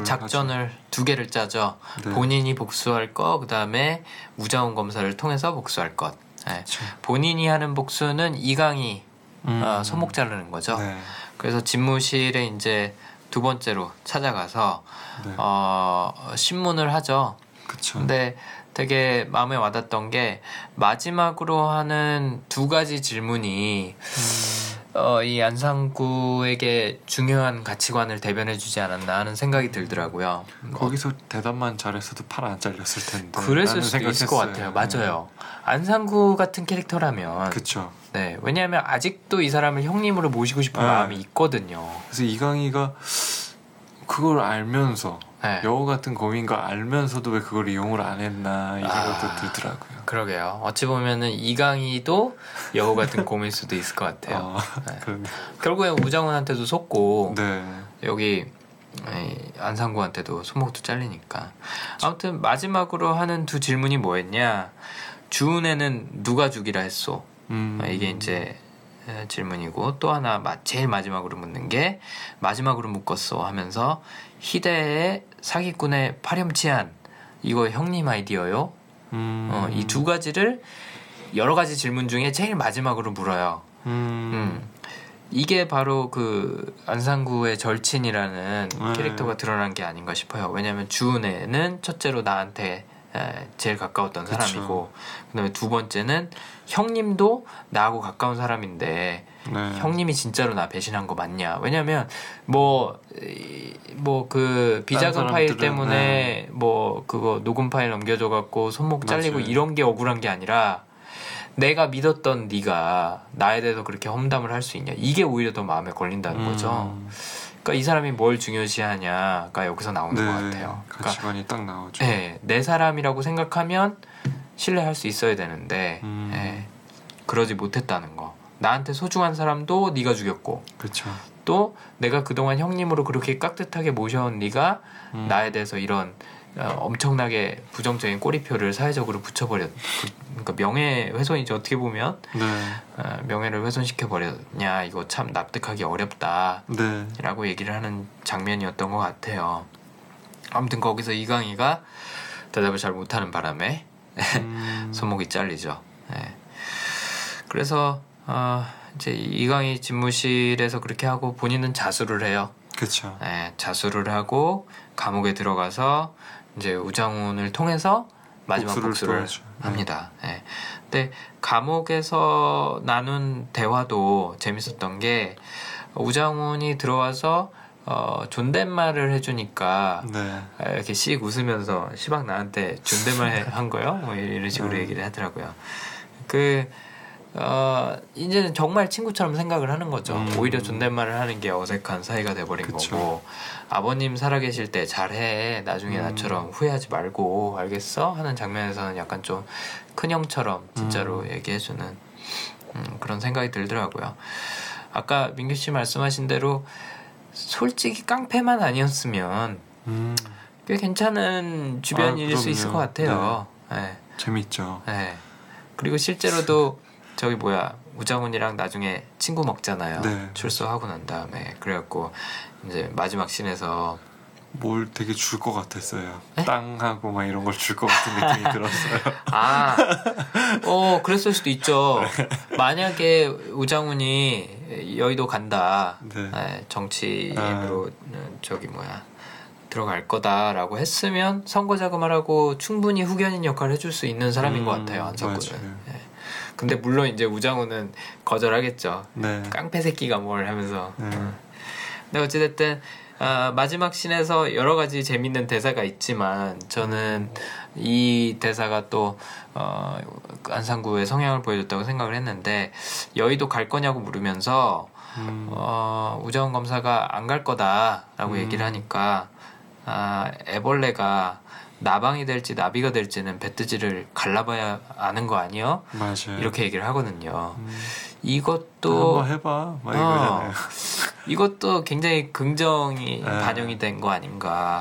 작전을 하죠. 두 개를 짜죠. 네. 본인이 복수할 거, 그 다음에 우장훈 검사를 통해서 복수할 것. 네. 본인이 하는 복수는 이강이 음. 어, 손목 자르는 거죠. 네. 그래서 집무실에 이제 두 번째로 찾아가서 네. 어, 신문을 하죠. 그쵸. 근데 되게 마음에 와닿던 게 마지막으로 하는 두 가지 질문이 음. 어, 이 안상구에게 중요한 가치관을 대변해주지 않았나 하는 생각이 들더라고요. 거기서 대답만 잘했어도 팔 안 잘렸을 텐데. 그랬을 수도 있을 것 같아요. 맞아요. 네. 안상구 같은 캐릭터라면. 그렇죠. 네, 왜냐하면 아직도 이 사람을 형님으로 모시고 싶은 네. 마음이 있거든요. 그래서 이강희가 그걸 알면서 네. 여우 같은 고민인 거 알면서도 왜 그걸 이용을 안 했나 이 생각도 아, 들더라고요. 그러게요. 어찌 보면은 이강희도 여우 같은 고민일 수도 있을 것 같아요. 어, 네. [LAUGHS] 결국엔 우정훈한테도 속고 네. 여기 안상구한테도 손목도 잘리니까. 아무튼 마지막으로 하는 두 질문이 뭐였냐? 주은에는 누가 죽이라 했소? 음. 이게 이제 질문이고 또 하나 제일 마지막으로 묻는 게 마지막으로 묶었어 하면서 희대의 사기꾼의 파렴치한 이거 형님 아이디어요. 음. 어, 이 두 가지를 여러 가지 질문 중에 제일 마지막으로 물어요. 음. 음. 이게 바로 그 안상구의 절친이라는 네. 캐릭터가 드러난 게 아닌가 싶어요. 왜냐하면 주은혜는 첫째로 나한테 제일 가까웠던 그쵸. 사람이고 그다음에 두 번째는 형님도 나하고 가까운 사람인데 네. 형님이 진짜로 나 배신한 거 맞냐? 왜냐면 뭐 뭐 그 비자금 파일 때문에 네. 뭐 그거 녹음 파일 넘겨줘 갖고 손목 잘리고 맞아요. 이런 게 억울한 게 아니라 내가 믿었던 네가 나에 대해서 그렇게 험담을 할 수 있냐? 이게 오히려 더 마음에 걸린다는 음. 거죠. 그러니까 이 사람이 뭘 중요시하냐가 여기서 나오는 네, 것 같아요. 그러니까 가치관이 딱 나오죠. 네, 내 사람이라고 생각하면 신뢰할 수 있어야 되는데 음. 네, 그러지 못했다는 거. 나한테 소중한 사람도 네가 죽였고. 그렇죠. 또 내가 그동안 형님으로 그렇게 깍듯하게 모셔온 네가 음. 나에 대해서 이런 어, 엄청나게 부정적인 꼬리표를 사회적으로 붙여버렸 그러니까 명예훼손이죠 어떻게 보면 네. 어, 명예를 훼손시켜 버렸냐 이거 참 납득하기 어렵다라고 네. 얘기를 하는 장면이었던 것 같아요. 아무튼 거기서 이강희가 대답을 잘 못하는 바람에 음... [LAUGHS] 손목이 잘리죠. 네. 그래서 어, 이제 이강희 집무실에서 그렇게 하고 본인은 자수를 해요. 그렇죠. 네, 자수를 하고 감옥에 들어가서 이제 우장훈을 통해서 마지막 복수를, 복수를 합니다. 네. 근데 감옥에서 나눈 대화도 재밌었던 게 우장훈이 들어와서 어, 존댓말을 해주니까 네. 이렇게 씩 웃으면서 시방 나한테 존댓말 한 거요? 뭐 이런 식으로 네. 얘기를 하더라고요. 그 어, 이제는 정말 친구처럼 생각을 하는 거죠. 음. 오히려 존댓말을 하는 게 어색한 사이가 돼버린 그쵸. 거고 아버님 살아계실 때 잘해 나중에 음. 나처럼 후회하지 말고 알겠어 하는 장면에서는 약간 좀 큰형처럼 진짜로 음. 얘기해주는 음, 그런 생각이 들더라고요. 아까 민규 씨 말씀하신 대로 솔직히 깡패만 아니었으면 음. 꽤 괜찮은 주변 아, 수 있을 것 같아요. 네. 네. 재밌죠. 네. 그리고 실제로도 저기 뭐야 우장훈이랑 나중에 친구 먹잖아요. 네. 출소하고 난 다음에 그래갖고 이제 마지막 씬에서 뭘 되게 줄 것 같았어요. 에? 땅하고 막 이런 걸 줄 것 같은 느낌이 [LAUGHS] 들었어요. 아, 어, 그랬을 수도 있죠. 네. 만약에 우장훈이 여의도 간다, 네. 네, 정치인으로 아. 저기 뭐야 들어갈 거다라고 했으면 선거 자금을 하고 충분히 후견인 역할을 해줄 수 있는 사람인 음, 것 같아요 안상구는. 네. 근데 물론 이제 우장훈은 거절하겠죠. 네. 깡패 새끼가 뭘 하면서. 네. 어. 근데 어찌됐든 어, 마지막 씬에서 여러 가지 재밌는 대사가 있지만 저는 이 대사가 또 어, 안상구의 성향을 보여줬다고 생각을 했는데 여의도 갈 거냐고 물으면서 음. 어, 우정훈 검사가 안 갈 거다라고 음. 얘기를 하니까 아, 애벌레가 나방이 될지 나비가 될지는 배뜨지를 갈라봐야 아는 거 아니요? 맞아요. 이렇게 얘기를 하거든요. 음. 이것도 한번 해봐. 막 어, [LAUGHS] 이것도 굉장히 긍정이 네. 반영이 된 거 아닌가.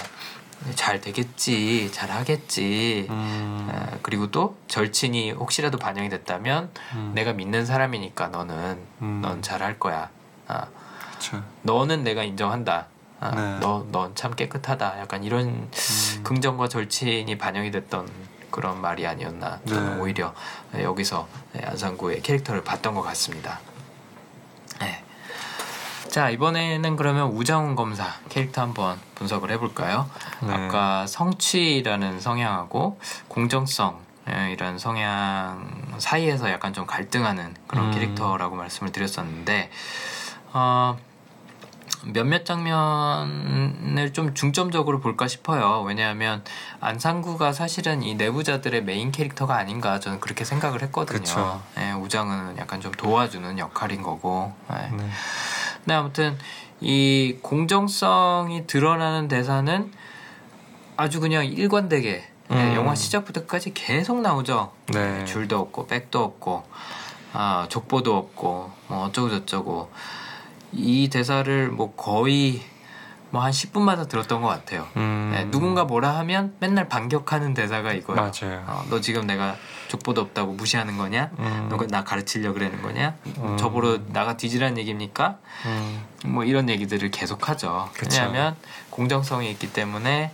잘 되겠지, 잘 하겠지. 음. 어, 그리고 또 절친이 혹시라도 반영이 됐다면 음. 내가 믿는 사람이니까 너는 음. 넌잘 할 거야. 어. 너는 내가 인정한다. 아, 네. 너넌 참 깨끗하다. 약간 이런 음. 긍정과 절친이 반영이 됐던 그런 말이 아니었나. 네. 오히려 여기서 안상구의 캐릭터를 봤던 것 같습니다. 네. 자 이번에는 그러면 우정훈 검사 캐릭터 한번 분석을 해볼까요? 네. 아까 성취라는 성향하고 공정성 이런 성향 사이에서 약간 좀 갈등하는 그런 음. 캐릭터라고 말씀을 드렸었는데 어, 몇몇 장면을 좀 중점적으로 볼까 싶어요. 왜냐하면 안상구가 사실은 이 내부자들의 메인 캐릭터가 아닌가 저는 그렇게 생각을 했거든요. 네, 우장은 약간 좀 도와주는 역할인 거고. 네. 네. 근데 아무튼 이 공정성이 드러나는 대사는 아주 그냥 일관되게 네, 음. 영화 시작부터까지 계속 나오죠. 네. 줄도 없고 백도 없고 아, 족보도 없고 뭐 어쩌고 저쩌고 이 대사를 뭐 거의 뭐 한 10분마다 들었던 것 같아요. 음... 네, 누군가 뭐라 하면 맨날 반격하는 대사가 이거예요. 맞아요. 어, 너 지금 내가 족보도 없다고 무시하는 거냐? 음... 너가 나 가르치려 그러는 거냐? 음... 저보러 나가 뒤지라는 얘기입니까? 음. 뭐 이런 얘기들을 계속하죠. 왜냐하면 공정성이 있기 때문에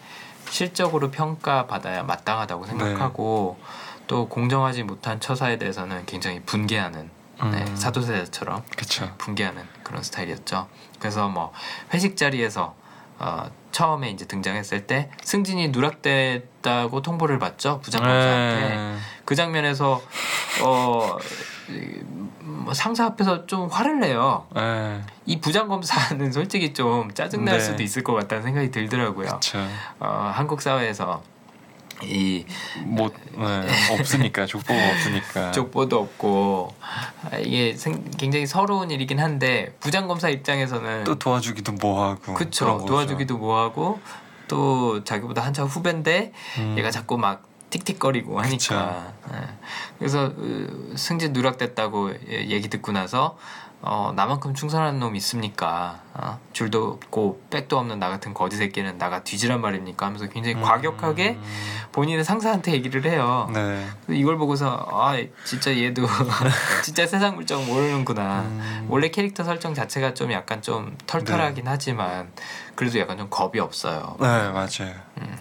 실적으로 평가받아야 마땅하다고 생각하고 네. 또 공정하지 못한 처사에 대해서는 굉장히 분개하는 네, 음. 사도세자처럼 그쵸. 붕괴하는 그런 스타일이었죠. 그래서 뭐 회식 자리에서 어, 처음에 이제 등장했을 때 승진이 누락됐다고 통보를 받죠 부장검사한테 네. 그 장면에서 어뭐 상사 앞에서 좀 화를 내요. 네. 이 부장검사는 솔직히 좀 짜증날 네. 수도 있을 것 같다는 생각이 들더라고요. 어, 한국 사회에서 이뭐 네, 없으니까 [LAUGHS] 족보가 없으니까. 족보도 없고. 이게 굉장히 서러운 일이긴 한데 부장 검사 입장에서는 또 도와주기도 뭐하고 그쵸 도와주기도 뭐하고 또 자기보다 한참 후배인데 음. 얘가 자꾸 막 틱틱거리고 하니까. 네. 그래서 어, 승진 누락됐다고 얘기 듣고 나서 어, 나만큼 충성하는 놈 있습니까? 어? 줄도 없고 백도 없는 나 같은 거지 새끼는 나가 뒤지란 말입니까? 하면서 굉장히 음. 과격하게 본인의 상사한테 얘기를 해요. 네. 이걸 보고서 아 진짜 얘도 [LAUGHS] 진짜 세상 물정 모르는구나. 음. 원래 캐릭터 설정 자체가 좀 약간 좀 털털하긴 네. 하지만 그래도 약간 좀 겁이 없어요. 네 맞아요. 음.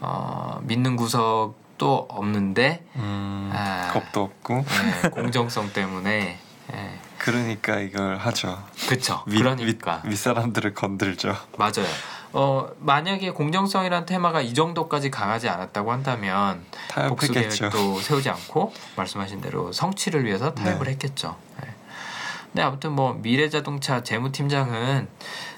어, 믿는 구석도 없는데 음, 아, 겁도 없고 네, 공정성 때문에. 네. 그러니까 이걸 하죠. 그렇죠. 그러니까 윗, 사람들을 건들죠. 맞아요. 어 만약에 공정성이란 테마가 이 정도까지 강하지 않았다고 한다면 복수 계획도 세우지 않고 말씀하신 대로 성취를 위해서 타협을 네. 했겠죠. 네. 근데 아무튼 뭐 미래자동차 재무팀장은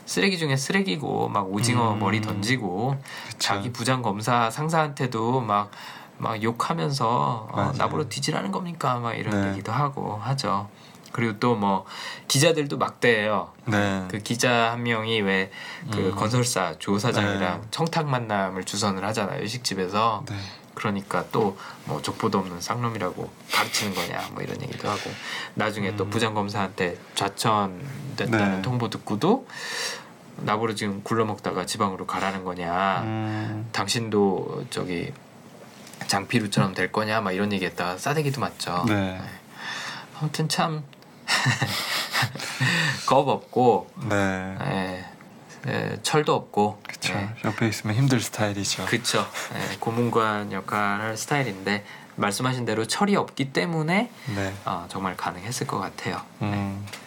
쓰레기 중에 쓰레기고 막 오징어 음. 머리 던지고 그쵸. 자기 부장 검사 상사한테도 막막 욕하면서 어, 나보러 뒤지라는 겁니까? 막 이런 네. 얘기도 하고 하죠. 그리고 또 뭐 기자들도 막대해요. 네. 그 기자 한 명이 왜그 음. 건설사 조 사장이랑 네. 청탁 만남을 주선을 하잖아요. 식집에서. 네. 그러니까 또 뭐 족보도 없는 쌍놈이라고 가르치는 거냐 뭐 이런 얘기도 하고 나중에 음. 또 부장 검사한테 좌천됐다는 네. 통보 듣고도 나보러 지금 굴러먹다가 지방으로 가라는 거냐 음. 당신도 저기 장피루처럼 될 거냐 막 이런 얘기했다가 싸대기도 맞죠. 네. 네. 아무튼 참 [LAUGHS] 겁 없고 네. 예, 예, 철도 없고 그쵸 예. 옆에 있으면 힘들 스타일이죠. 그쵸 예, 고문관 역할을 스타일인데 말씀하신 대로 철이 없기 때문에 네. 어, 정말 가능했을 것 같아요. 음. 네.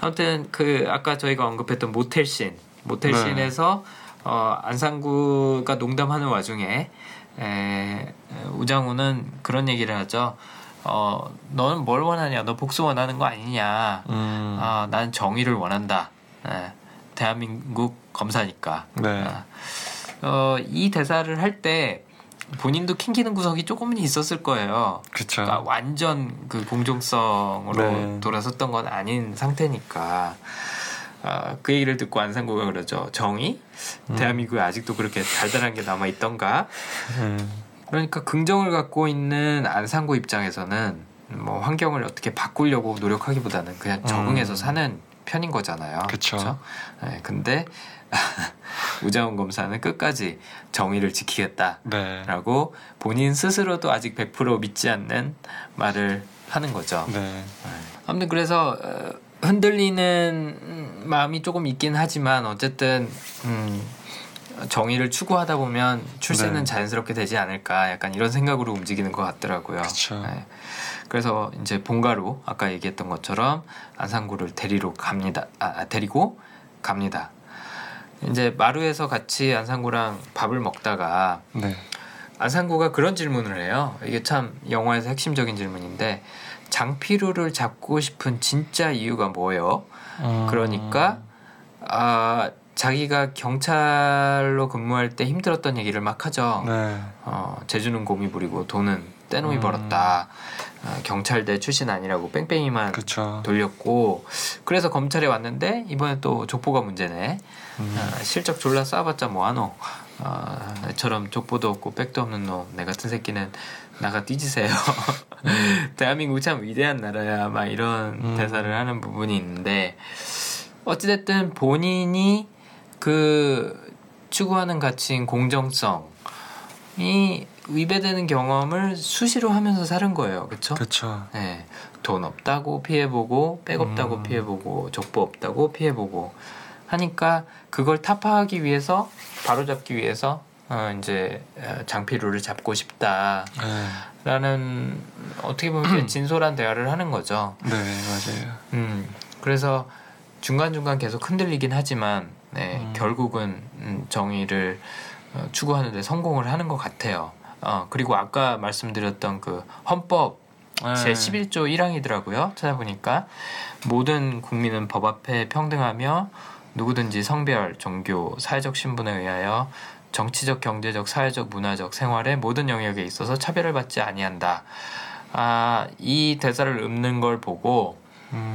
아무튼 그 아까 저희가 언급했던 모텔 씬 모텔 네. 씬에서 어, 안상구가 농담하는 와중에 에, 우장훈은 그런 얘기를 하죠. 어, 너는 뭘 원하냐? 너 복수 원하는 거 아니냐? 음. 아, 난 정의를 원한다. 네. 대한민국 검사니까. 네. 아. 어, 이 대사를 할 때 본인도 킹기는 구석이 조금은 있었을 거예요. 그쵸. 그러니까 완전 그 공정성으로 네. 돌아섰던 건 아닌 상태니까. 아, 그 얘기를 듣고 안상구가 그러죠. 정의? 음. 대한민국에 아직도 그렇게 달달한 게 남아 있던가? 음. 그러니까 긍정을 갖고 있는 안상구 입장에서는 뭐 환경을 어떻게 바꾸려고 노력하기보다는 그냥 음. 적응해서 음. 사는 편인 거잖아요. 그렇죠. 네, 근데 [LAUGHS] 우자훈 검사는 끝까지 정의를 지키겠다라고 네. 본인 스스로도 아직 100% 믿지 않는 말을 하는 거죠. 네. 네. 아무튼 그래서 어, 흔들리는 마음이 조금 있긴 하지만 어쨌든 음, 정의를 추구하다 보면 출세는 네. 자연스럽게 되지 않을까 약간 이런 생각으로 움직이는 것 같더라고요. 네. 그래서 이제 본가로 아까 얘기했던 것처럼 안상구를 데리러 갑니다. 아, 아, 데리고 갑니다. 이제 마루에서 같이 안상구랑 밥을 먹다가 네. 안상구가 그런 질문을 해요. 이게 참 영화에서 핵심적인 질문인데 장피루를 잡고 싶은 진짜 이유가 뭐예요? 음... 그러니까 아 자기가 경찰로 근무할 때 힘들었던 얘기를 막 하죠. 네. 어, 제주는 곰이 부리고 돈은 떼놈이 음. 벌었다. 어, 경찰대 출신 아니라고 뺑뺑이만 그쵸. 돌렸고 그래서 검찰에 왔는데 이번에 또 족보가 문제네. 음. 어, 실적 졸라 쏴봤자 뭐하노. 어, 나처럼 족보도 없고 백도 없는 놈. 내 같은 새끼는 나가 뒤지세요. 음. [LAUGHS] 대한민국 참 위대한 나라야. 막 이런 음. 대사를 하는 부분이 있는데 어찌됐든 본인이 그 추구하는 가치인 공정성이 위배되는 경험을 수시로 하면서 사는 거예요. 그렇죠? 그렇죠. 네. 돈 없다고 피해 보고 백 없다고 음. 피해 보고 족보 없다고 피해 보고 하니까 그걸 타파하기 위해서 바로 잡기 위해서 어 이제 장피루를 잡고 싶다라는 네. 어떻게 보면 진솔한 대화를 하는 거죠. 네, 맞아요. 음. 그래서 중간 중간 계속 흔들리긴 하지만 네, 음. 결국은 음, 정의를 어, 추구하는데 성공을 하는 것 같아요. 어, 그리고 아까 말씀드렸던 그 헌법 네. 제 11조 1항이더라고요. 찾아보니까 모든 국민은 법 앞에 평등하며 누구든지 성별, 종교, 사회적 신분에 의하여 정치적, 경제적, 사회적, 문화적 생활의 모든 영역에 있어서 차별을 받지 아니한다. 아, 이 대사를 읊는 걸 보고 음.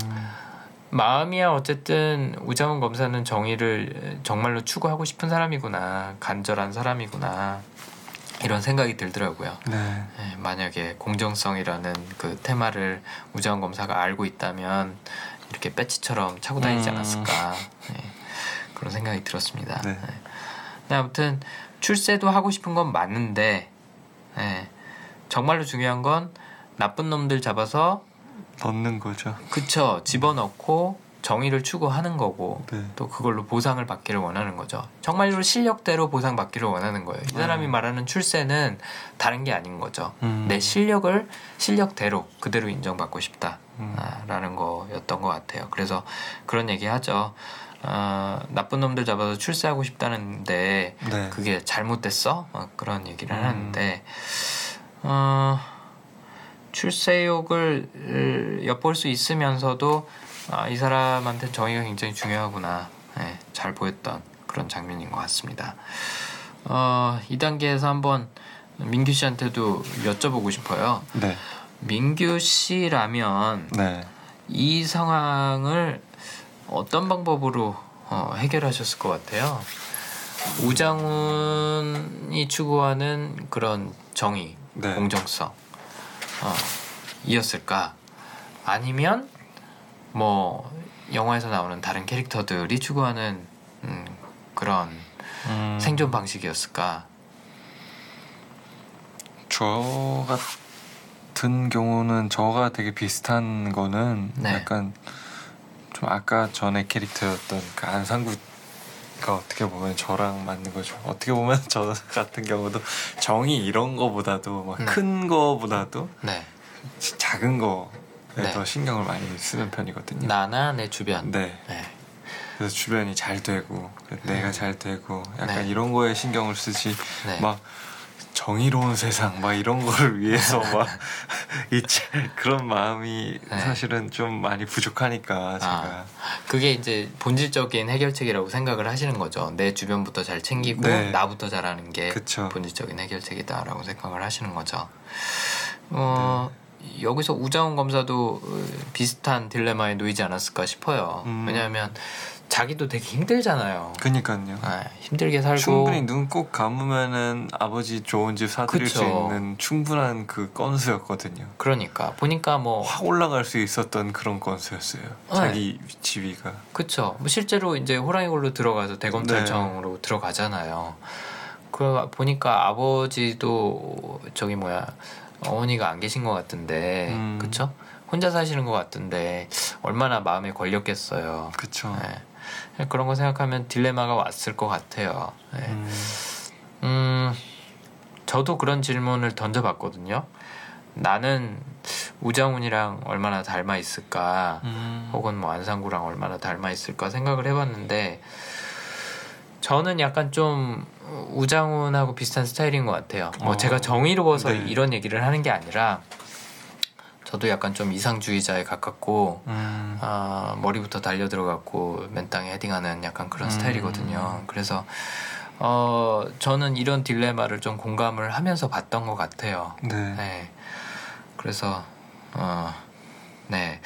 마음이야 어쨌든 우장훈 검사는 정의를 정말로 추구하고 싶은 사람이구나 간절한 사람이구나 이런 생각이 들더라고요. 네. 네, 만약에 공정성이라는 그 테마를 우장훈 검사가 알고 있다면 이렇게 배치처럼 차고 다니지 음. 않았을까 네. 그런 생각이 들었습니다. 네. 네. 아무튼 출세도 하고 싶은 건 맞는데 네. 정말로 중요한 건 나쁜 놈들 잡아서 넣는 거죠. 그쵸 집어넣고 정의를 추구하는 거고 네. 또 그걸로 보상을 받기를 원하는 거죠. 정말로 실력대로 보상 받기를 원하는 거예요. 이 사람이 음. 말하는 출세는 다른 게 아닌 거죠. 음. 내 실력을 실력대로 그대로 인정받고 싶다라는 음. 거였던 것 같아요. 그래서 그런 얘기 하죠. 어, 나쁜 놈들 잡아서 출세하고 싶다는데 네. 그게 잘못됐어? 어, 그런 얘기를 음. 하는데 어, 출세욕을 엿볼 수 있으면서도 아, 이 사람한테 정의가 굉장히 중요하구나 네, 잘 보였던 그런 장면인 것 같습니다. 어, 이 단계에서 한번 민규 씨한테도 여쭤보고 싶어요. 네. 민규 씨라면 네. 이 상황을 어떤 방법으로 어, 해결하셨을 것 같아요? 우장훈이 추구하는 그런 정의, 네. 공정성 어, 이었을까? 아니면 뭐 영화에서 나오는 다른 캐릭터들이 추구하는 음, 그런 음. 생존 방식이었을까? 저 같은 경우는 저가 되게 비슷한 거는 네. 약간 좀 아까 전에 캐릭터였던 그 안상구 가 어떻게 보면 저랑 맞는 거죠. 어떻게 보면 [LAUGHS] 저 같은 경우도 정의 이런 거보다도 막큰 네. 거보다도 네. 작은 거 네. 더 신경을 많이 쓰는 편이거든요. 나나 내 주변. 네. 네. 그래서 주변이 잘 되고 내가 음. 잘 되고 약간 네. 이런 거에 신경을 쓰지 네. 막 정의로운 세상 막 이런 거를 위해서 [LAUGHS] 막 이제 그런 마음이 네. 사실은 좀 많이 부족하니까 제가 아, 그게 이제 본질적인 해결책이라고 생각을 하시는 거죠. 내 주변부터 잘 챙기고 네. 나부터 잘하는 게 그쵸. 본질적인 해결책이다라고 생각을 하시는 거죠. 어, 네. 여기서 우자훈 검사도 비슷한 딜레마에 놓이지 않았을까 싶어요. 음. 왜냐하면 자기도 되게 힘들잖아요. 그니까요. 아, 힘들게 살고 충분히 눈 꼭 감으면은 아버지 좋은 집 사드릴 그쵸. 수 있는 충분한 그 건수였거든요. 그러니까 보니까 뭐 확 올라갈 수 있었던 그런 건수였어요. 네. 자기 지위가. 그렇죠. 뭐 실제로 이제 호랑이골로 들어가서 대검찰청으로 네. 들어가잖아요. 그 보니까 아버지도 저기 뭐야 어머니가 안 계신 것 같은데 음. 그쵸? 혼자 사시는 것 같은데 얼마나 마음에 걸렸겠어요. 그쵸. 네. 그런 거 생각하면 딜레마가 왔을 것 같아요. 네. 음. 음, 저도 그런 질문을 던져봤거든요. 나는 우정훈이랑 얼마나 닮아 있을까, 음. 혹은 뭐 안상구랑 얼마나 닮아 있을까 생각을 해봤는데 저는 약간 좀 우장훈하고 비슷한 스타일인 것 같아요. 뭐 어. 제가 정의로워서 네. 이런 얘기를 하는 게 아니라 저도 약간 좀 이상주의자에 가깝고 음. 아, 머리부터 달려 들어갔고 맨땅에 헤딩하는 약간 그런 음. 스타일이거든요. 그래서 어, 저는 이런 딜레마를 좀 공감을 하면서 봤던 것 같아요. 네. 네. 그래서 어, 네.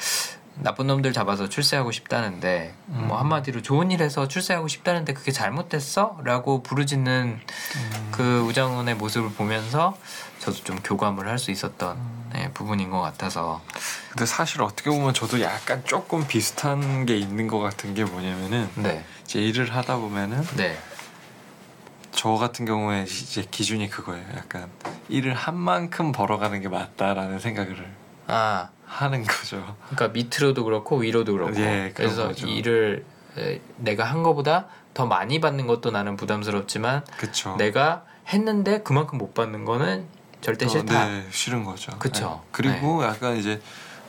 나쁜 놈들 잡아서 출세하고 싶다는데 음. 뭐 한마디로 좋은 일해서 출세하고 싶다는데 그게 잘못됐어?라고 부르짖는 음. 그 우장훈의 모습을 보면서 저도 좀 교감을 할 수 있었던 음. 네, 부분인 것 같아서. 근데 사실 어떻게 보면 저도 약간 조금 비슷한 게 있는 것 같은 게 뭐냐면은 네. 이제 일을 하다 보면은 네. 저 같은 경우에 이제 기준이 그거예요. 약간 일을 한 만큼 벌어가는 게 맞다라는 생각을. 아 하는 거죠. 그러니까 밑으로도 그렇고 위로도 그렇고. 예, 그래서 거죠. 일을 내가 한 거보다 더 많이 받는 것도 나는 부담스럽지만 그쵸. 내가 했는데 그만큼 못 받는 거는 절대 싫다. 네, 싫은 거죠. 그렇죠. 네. 그리고 네. 약간 이제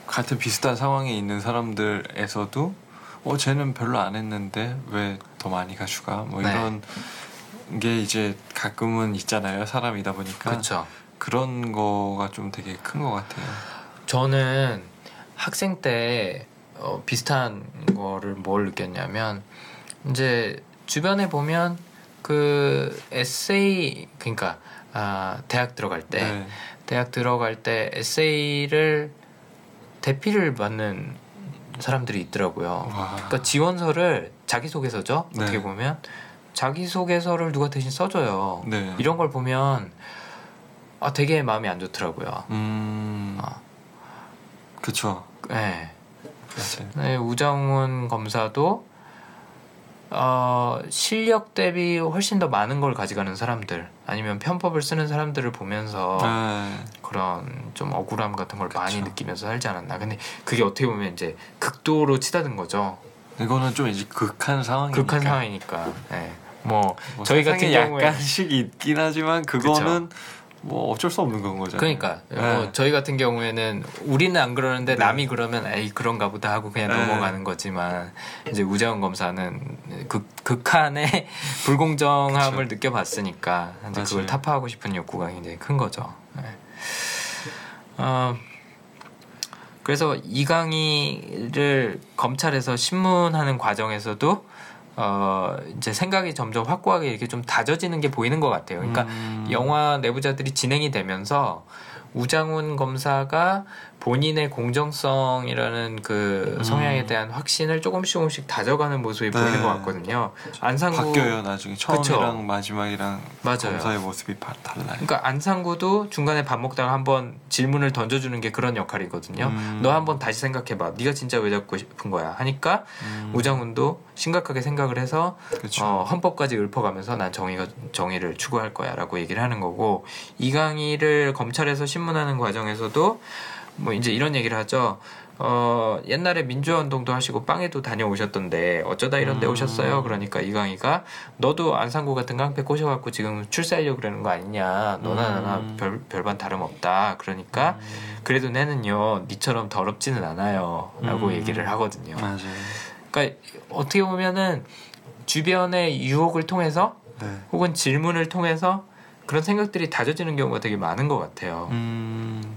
같은 비슷한 상황에 있는 사람들에서도 어 쟤는 별로 안 했는데 왜 더 많이 가져가? 뭐 네. 이런 게 이제 가끔은 있잖아요. 사람이다 보니까. 그렇죠. 그런 거가 좀 되게 큰 것 같아요. 저는 학생 때 어, 비슷한 거를 뭘 느꼈냐면 이제 주변에 보면 그 에세이 그러니까 아, 대학 들어갈 때 네. 대학 들어갈 때 에세이를 대피를 받는 사람들이 있더라고요. 와. 그러니까 지원서를 자기소개서죠. 네. 어떻게 보면 자기소개서를 누가 대신 써줘요. 네. 이런 걸 보면 아 되게 마음이 안 좋더라고요. 음... 아. 그쵸. 네. 네, 우정훈 검사도 어, 실력 대비 훨씬 더 많은 걸 가져가는 사람들 아니면 편법을 쓰는 사람들을 보면서 네. 그런 좀 억울함 같은 걸 그쵸. 많이 느끼면서 살지 않았나. 근데 그게 어떻게 보면 이제 극도로 치닫은 거죠. 이거는 좀 이제 극한 상황이니까. 극한 상황이니까. 네. 뭐, 뭐 저희 같은 경우에 약간씩 있긴 하지만 그거는 그쵸. 뭐 어쩔 수 없는 건 거잖아요. 그러니까 네. 뭐 저희 같은 경우에는 우리는 안 그러는데 네. 남이 그러면 에이 그런가 보다 하고 그냥 네. 넘어가는 거지만 이제 우재원 검사는 극, 극한의 [LAUGHS] 불공정함을 그쵸. 느껴봤으니까 이제 그걸 타파하고 싶은 욕구가 굉장히 큰 거죠. 네. 어, 그래서 이강희를 검찰에서 신문하는 과정에서도 어 이제 생각이 점점 확고하게 이렇게 좀 다져지는 게 보이는 것 같아요. 그러니까 음. 영화 내부자들이 진행이 되면서 우장훈 검사가 본인의 공정성이라는 그 음. 성향에 대한 확신을 조금씩 조금씩 다져가는 모습이 네. 보이는 것 같거든요. 안상구 바뀌어요 나중에 처음이랑 그쵸? 마지막이랑 맞아요. 검사의 모습이 달라요. 그러니까 안상구도 중간에 밥 먹다가 한번 질문을 던져주는 게 그런 역할이거든요. 음. 너 한번 다시 생각해봐. 네가 진짜 왜 잡고 싶은 거야? 하니까 음. 우장훈도 심각하게 생각을 해서 어, 헌법까지 읊어가면서 난 정의가 정의를 추구할 거야라고 얘기를 하는 거고 이강희를 검찰에서 신문하는 과정에서도 뭐 이제 이런 얘기를 하죠. 어, 옛날에 민주화 운동도 하시고 빵에도 다녀오셨던데 어쩌다 이런 데 음. 오셨어요? 그러니까 이강희가 너도 안상구 같은 깡패 꼬셔갖고 지금 출세하려고 그러는 거 아니냐. 너나 나나 음. 별, 별반 다름없다. 그러니까 음. 그래도 내는요, 니처럼 더럽지는 않아요. 라고 음. 얘기를 하거든요. 맞아요. 그러니까 어떻게 보면은 주변의 유혹을 통해서 네. 혹은 질문을 통해서 그런 생각들이 다져지는 경우가 되게 많은 것 같아요. 음...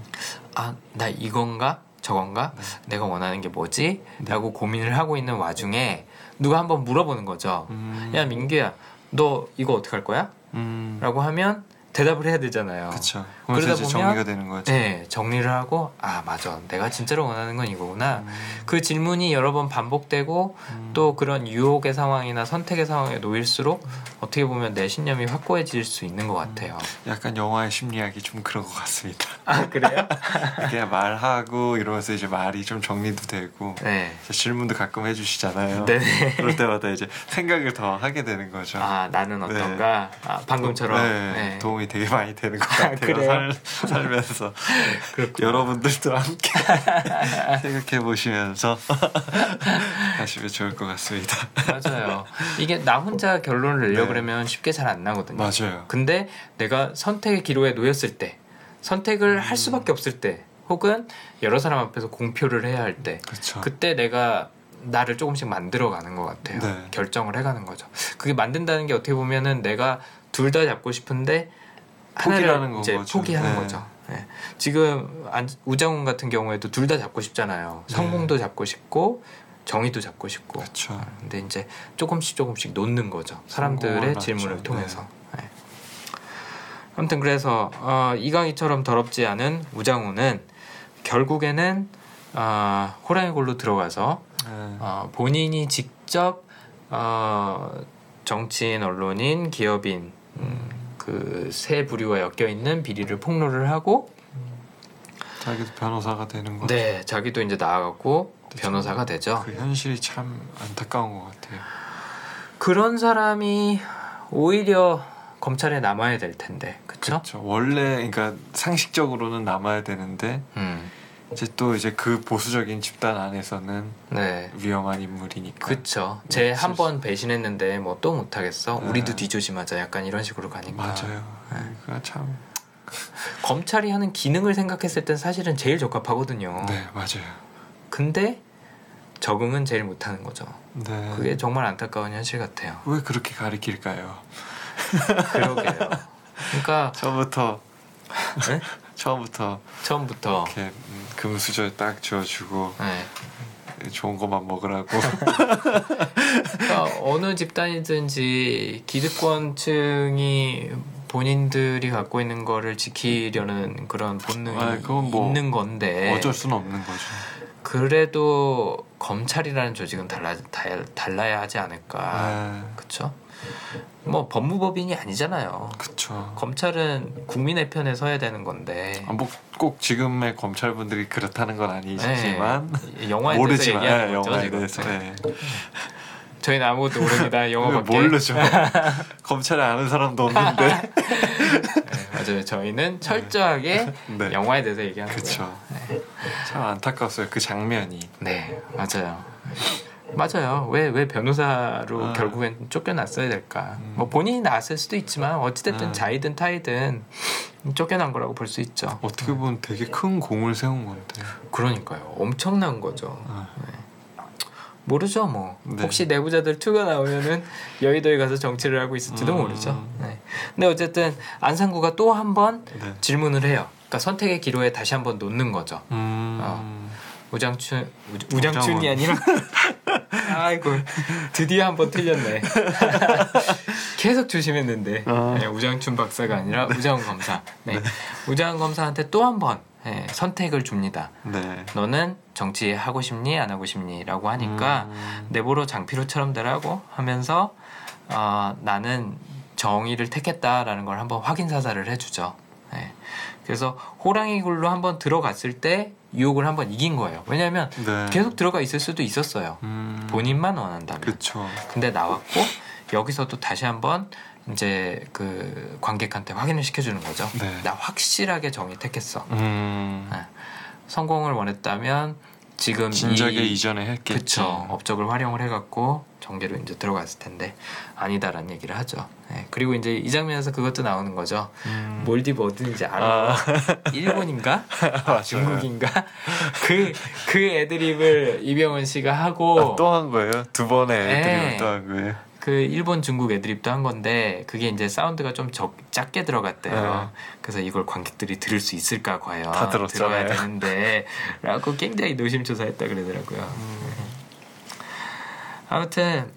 아, 나 이건가? 저건가? 네. 내가 원하는 게 뭐지? 네. 라고 고민을 하고 있는 와중에 누가 한번 물어보는 거죠. 음... 야, 민규야, 너 이거 어떻게 할 거야? 음... 라고 하면 대답을 해야 되잖아요. 그렇죠. 그러다 보면 정리가 되는 거죠. 네, 정리를 하고 아 맞아, 내가 진짜로 원하는 건 이거구나. 음. 그 질문이 여러 번 반복되고 음. 또 그런 유혹의 상황이나 선택의 상황에 놓일수록 어떻게 보면 내 신념이 확고해질 수 있는 것 같아요. 음. 약간 영화의 심리학이 좀 그런 것 같습니다. 아 그래요? [LAUGHS] 그냥 말하고 이러면서 이제 말이 좀 정리도 되고 네. 질문도 가끔 해주시잖아요. 네. 그럴 때마다 이제 생각을 더 하게 되는 거죠. 아 나는 어떤가? 네. 아, 방금처럼 네. 네. 도움이 되게 많이 되는 것 아, 같아요. 아, 살, 살면서 여러분들도 함께 [LAUGHS] 생각해 보시면서 [LAUGHS] 하시면 좋을 것 같습니다. 맞아요. 이게 나 혼자 결론을 내려 네. 그러면 쉽게 잘 안 나거든요. 맞아요. 근데 내가 선택의 기로에 놓였을 때, 선택을 음. 할 수밖에 없을 때, 혹은 여러 사람 앞에서 공표를 해야 할 때, 그쵸. 그때 내가 나를 조금씩 만들어가는 것 같아요. 네. 결정을 해가는 거죠. 그게 만든다는 게 어떻게 보면은 내가 둘 다 잡고 싶은데 포기라는 이제 거죠. 포기하는 네. 거죠. 네. 지금 우장훈 같은 경우에도 둘 다 잡고 싶잖아요. 네. 성공도 잡고 싶고 정의도 잡고 싶고. 어, 근데 이제 조금씩 조금씩 놓는 거죠. 사람들의 질문을 맞죠. 통해서. 네. 네. 아무튼 그래서 어, 이강희처럼 더럽지 않은 우장훈은 결국에는 어, 호랑이 골로 들어가서 네. 어, 본인이 직접 어, 정치인, 언론인, 기업인 음, 그세 부류가 엮여 있는 비리를 폭로를 하고 자기도 변호사가 되는 거죠. 네, 자기도 이제 나아가고 변호사가 되죠. 그 현실이 참 안타까운 것 같아요. 그런 사람이 오히려 검찰에 남아야 될 텐데, 그렇죠? 원래 그러니까 상식적으로는 남아야 되는데 음. 이제 또 이제 그 보수적인 집단 안에서는 네. 위험한 인물이니까. 그렇죠. 제한번 배신했는데 뭐 또 못하겠어. 네. 우리도 뒤조심하자. 약간 이런 식으로 가니까. 맞아요. 네. 그 참. 검찰이 하는 기능을 생각했을 땐 사실은 제일 적합하거든요. 네, 맞아요. 근데 적응은 제일 못하는 거죠. 네. 그게 정말 안타까운 현실 같아요. 왜 그렇게 가리킬까요? [LAUGHS] 그러게요. 그러니까 처음부터 네? 처음부터 처음부터 이렇게 음, 금수저 딱 지어주고 네. 좋은 것만 먹으라고. 그러니까 어느 집단이든지 기득권층이 본인들이 갖고 있는 거를 지키려는 그런 본능이 아, 뭐 있는 건데 어쩔 수는 없는 거죠. 그래도 검찰이라는 조직은 달라 달라야 하지 않을까. 네. 그렇죠? 뭐 법무법인이 아니잖아요. 그렇죠. 검찰은 국민의 편에 서야 되는 건데. 아, 뭐꼭 지금의 검찰 분들이 그렇다는 건 아니지만 네. 영화에 모르지만 대해서 네, 영화에 대해서 네. 저희는 아무것도 모릅니다. [LAUGHS] 영화밖에 모르죠. [LAUGHS] 검찰에 아는 사람도 없는데. [LAUGHS] 네, 맞아요. 저희는 철저하게 네. [LAUGHS] 영화에 대해서 얘기하는 거죠. 네. 참 안타까웠어요. 그 장면이. 네, 맞아요. 맞아요. 왜 왜 변호사로 아. 결국엔 쫓겨났어야 될까? 음. 뭐 본인이 나왔을 수도 있지만 어찌됐든 아. 자이든 타이든 쫓겨난 거라고 볼 수 있죠. 어떻게 보면 되게 큰 공을 세운 건데. 그러니까요. 엄청난 거죠. 아. 네. 모르죠 뭐 네. 혹시 내부자들 2가 나오면은 [LAUGHS] 여의도에 가서 정치를 하고 있을지도 음. 모르죠 네. 근데 어쨌든 안상구가 또 한번 네. 질문을 해요 그러니까 선택의 기로에 다시 한 번 놓는 거죠 음. 어. 우장춘 우, 장춘이 아니라 [LAUGHS] 아이고 드디어 한 번 틀렸네 [LAUGHS] 계속 조심했는데 어. 네, 우장춘 박사가 아니라 우장훈 검사 네. 네. 우장훈 검사한테 또 한 번 네, 선택을 줍니다. 네. 너는 정치 하고 싶니 안 하고 싶니라고 하니까 음. 내보러 장피로처럼 되라고 하면서 어, 나는 정의를 택했다라는 걸 한번 확인 사살을 해주죠. 네. 그래서 호랑이 굴로 한번 들어갔을 때 유혹을 한번 이긴 거예요. 왜냐하면 네. 계속 들어가 있을 수도 있었어요. 음. 본인만 원한다면. 그쵸. 근데 나왔고 여기서도 다시 한번 이제 그 관객한테 확인을 시켜주는 거죠. 네. 나 확실하게 정의 택했어. 음. 네. 성공을 원했다면 지금 진작에 이, 전에 했겠죠. 그쵸. 업적을 활용을 해갖고 정계로 이제 들어갔을 텐데 아니다라는 얘기를 하죠. 네. 그리고 이제 이 장면에서 그것도 나오는 거죠. 음. 몰디브 어딘지 알아? 아. [LAUGHS] 일본인가? [LAUGHS] 중국인가? 그그 [LAUGHS] 그 애드립을 이병헌 씨가 하고 아, 또한 거예요. 두 번의 애드립을 네. 또한 거예요. 그 일본 중국 애드립도 한 건데 그게 이제 사운드가 좀 적, 작게 들어갔대요. 네. 그래서 이걸 관객들이 들을 수 있을까 과연 다 들어야 되는데 라고 굉장히 노심초사했다 그러더라고요. 음. 아무튼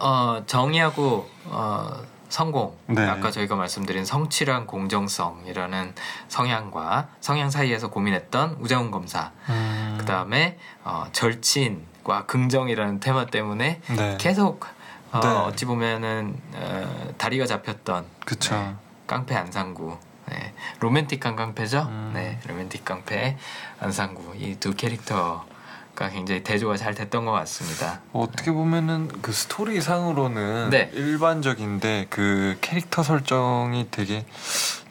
어, 정의하고 어, 성공 네. 아까 저희가 말씀드린 성취랑 공정성이라는 성향과 성향 사이에서 고민했던 우장훈 검사 음. 그 다음에 어, 절친 과 긍정이라는 테마 때문에 네. 계속 어, 네. 어찌 보면은 어, 다리가 잡혔던 그쵸. 네, 깡패 안상구 네, 로맨틱한 깡패죠. 음. 네, 로맨틱 깡패 안상구 이 두 캐릭터가 굉장히 대조가 잘 됐던 것 같습니다. 어떻게 보면은 그 스토리 상으로는 네. 일반적인데 그 캐릭터 설정이 되게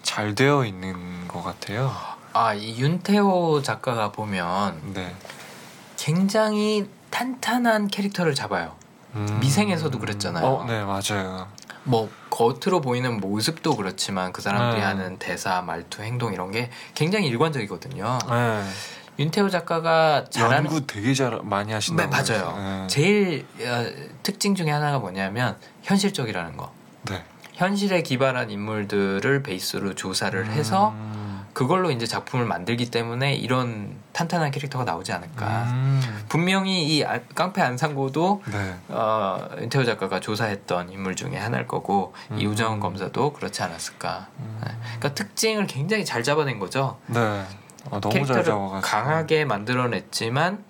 잘 되어 있는 것 같아요. 아, 이 윤태호 작가가 보면 네. 굉장히 탄탄한 캐릭터를 잡아요. 음. 미생에서도 그랬잖아요. 어, 네 맞아요. 뭐 겉으로 보이는 모습도 그렇지만 그 사람들이 네. 하는 대사, 말투, 행동 이런 게 굉장히 일관적이거든요. 네. 윤태호 작가가 잘하는 연구 되게 잘 많이 하신다고 네, 맞아요. 네. 제일 어, 특징 중에 하나가 뭐냐면 현실적이라는 거. 네. 현실에 기반한 인물들을 베이스로 조사를 음... 해서 그걸로 이제 작품을 만들기 때문에 이런 탄탄한 캐릭터가 나오지 않을까. 음. 분명히 이 아, 깡패 안상고도 네. 어, 윤태호 작가가 조사했던 인물 중에 하나일 거고 음. 이 우정 검사도 그렇지 않았을까. 음. 네. 그러니까 특징을 굉장히 잘 잡아낸 거죠. 네. 아, 너무 캐릭터를 강하게 만들어냈지만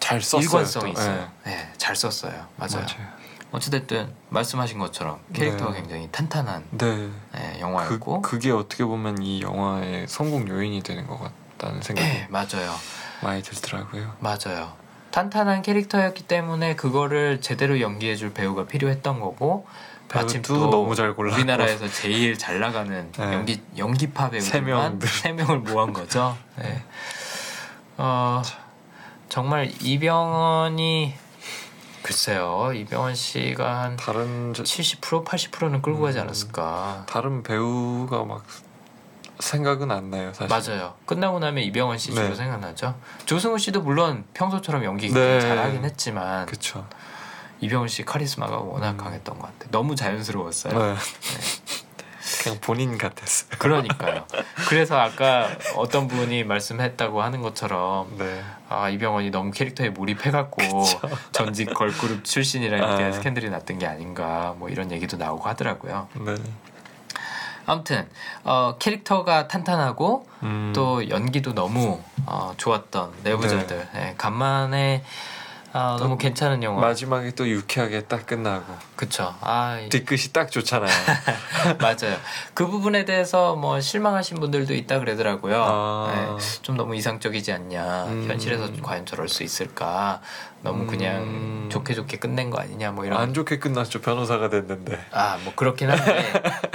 잘 썼어요. 일관성이 있어요. 네. 네. 잘 썼어요. 맞아요. 맞아요. 어찌됐든 말씀하신 것처럼 캐릭터가 네. 굉장히 탄탄한 네. 네, 영화였고 그, 게 어떻게 보면 이 영화의 성공 요인이 되는 것 같다는 생각이 네, 맞아요. 많이 들더라고요. 맞아요. 탄탄한 캐릭터였기 때문에 그거를 제대로 연기해줄 배우가 필요했던 거고 마침 또 너무 잘 골라 우리나라에서 제일 잘 나가는 [LAUGHS] 네. 연기 연기파 배우들만 세 명을 모은 거죠. [LAUGHS] 네. 어, 정말 이병헌이 글쎄요 이병헌 씨가 한 다른 70% 80%는 끌고 가지 음, 않았을까. 다른 배우가 막 생각은 안 나요 사실. 맞아요. 끝나고 나면 이병헌 씨 주로 네. 생각나죠. 조승우 씨도 물론 평소처럼 연기 네. 잘하긴 했지만. 그쵸. 이병헌 씨 카리스마가 워낙 음. 강했던 것 같아요. 너무 자연스러웠어요. 네. 네. 그냥 본인 같았어요. 그러니까요. [LAUGHS] 그래서 아까 어떤 분이 말씀했다고 하는 것처럼 네. 아 이병헌이 너무 캐릭터에 몰입해갖고 [LAUGHS] 전직 걸그룹 출신이라는 아. 스캔들이 났던 게 아닌가 뭐 이런 얘기도 나오고 하더라고요. 네. 아무튼 어, 캐릭터가 탄탄하고 음. 또 연기도 너무 어, 좋았던 내부자들. 네. 네, 간만에 아, 너무 괜찮은 영화. 마지막에 또 유쾌하게 딱 끝나고. 그쵸. 아, 뒤끝이 딱 좋잖아요. [LAUGHS] 맞아요. 그 부분에 대해서 뭐 실망하신 분들도 있다 그러더라고요. 아... 네, 좀 너무 이상적이지 않냐. 음... 현실에서 과연 저럴 수 있을까. 너무 그냥 음... 좋게 좋게 끝낸 거 아니냐. 뭐 이런. 안 좋게 끝났죠. 변호사가 됐는데. 아, 뭐 그렇긴 한데.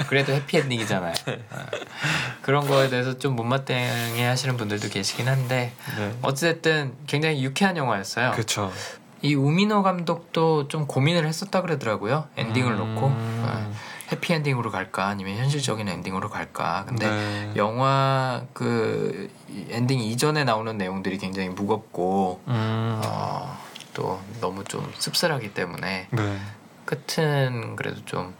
그래도 해피엔딩이잖아요. [LAUGHS] 아, 그런 거에 대해서 좀 못마땅해 하시는 분들도 계시긴 한데. 네. 어찌됐든 굉장히 유쾌한 영화였어요. 그렇죠. 이 우미노 감독도 좀 고민을 했었다 그러더라고요. 엔딩을 음... 놓고 네. 해피 엔딩으로 갈까 아니면 현실적인 엔딩으로 갈까. 근데 네. 영화 그 엔딩 이전에 나오는 내용들이 굉장히 무겁고 음... 어, 또 너무 좀 씁쓸하기 때문에 네. 끝은 그래도 좀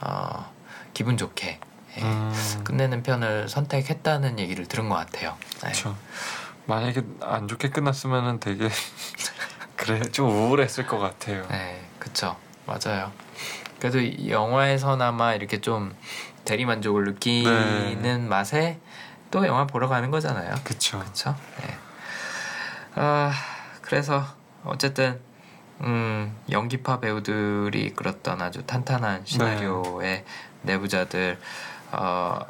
어, 기분 좋게 예, 음... 끝내는 편을 선택했다는 얘기를 들은 것 같아요. 그렇죠. 만약에 안 좋게 끝났으면은 되게 [LAUGHS] 그래 좀 우울했을 것 같아요. 네, 그쵸 맞아요. 그래도 영화에서나마 이렇게 좀 대리 만족을 느끼는 네. 맛에 또 영화 보러 가는 거잖아요. 그쵸. 그쵸. 네. 아 그래서 어쨌든 음, 연기파 배우들이 이끌었던 아주 탄탄한 시나리오의 네. 내부자들 어,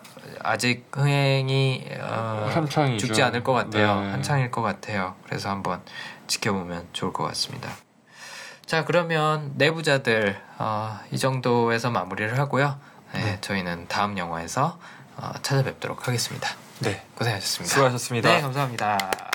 아직 흥행이 어, 한창이죠. 죽지 않을 것 같아요. 네. 한창일 것 같아요. 그래서 한번 지켜보면 좋을 것 같습니다. 자 그러면 내부자들 어, 이 정도에서 마무리를 하고요. 네, 네. 저희는 다음 영화에서 어, 찾아뵙도록 하겠습니다. 네, 고생하셨습니다. 수고하셨습니다. 네, 감사합니다.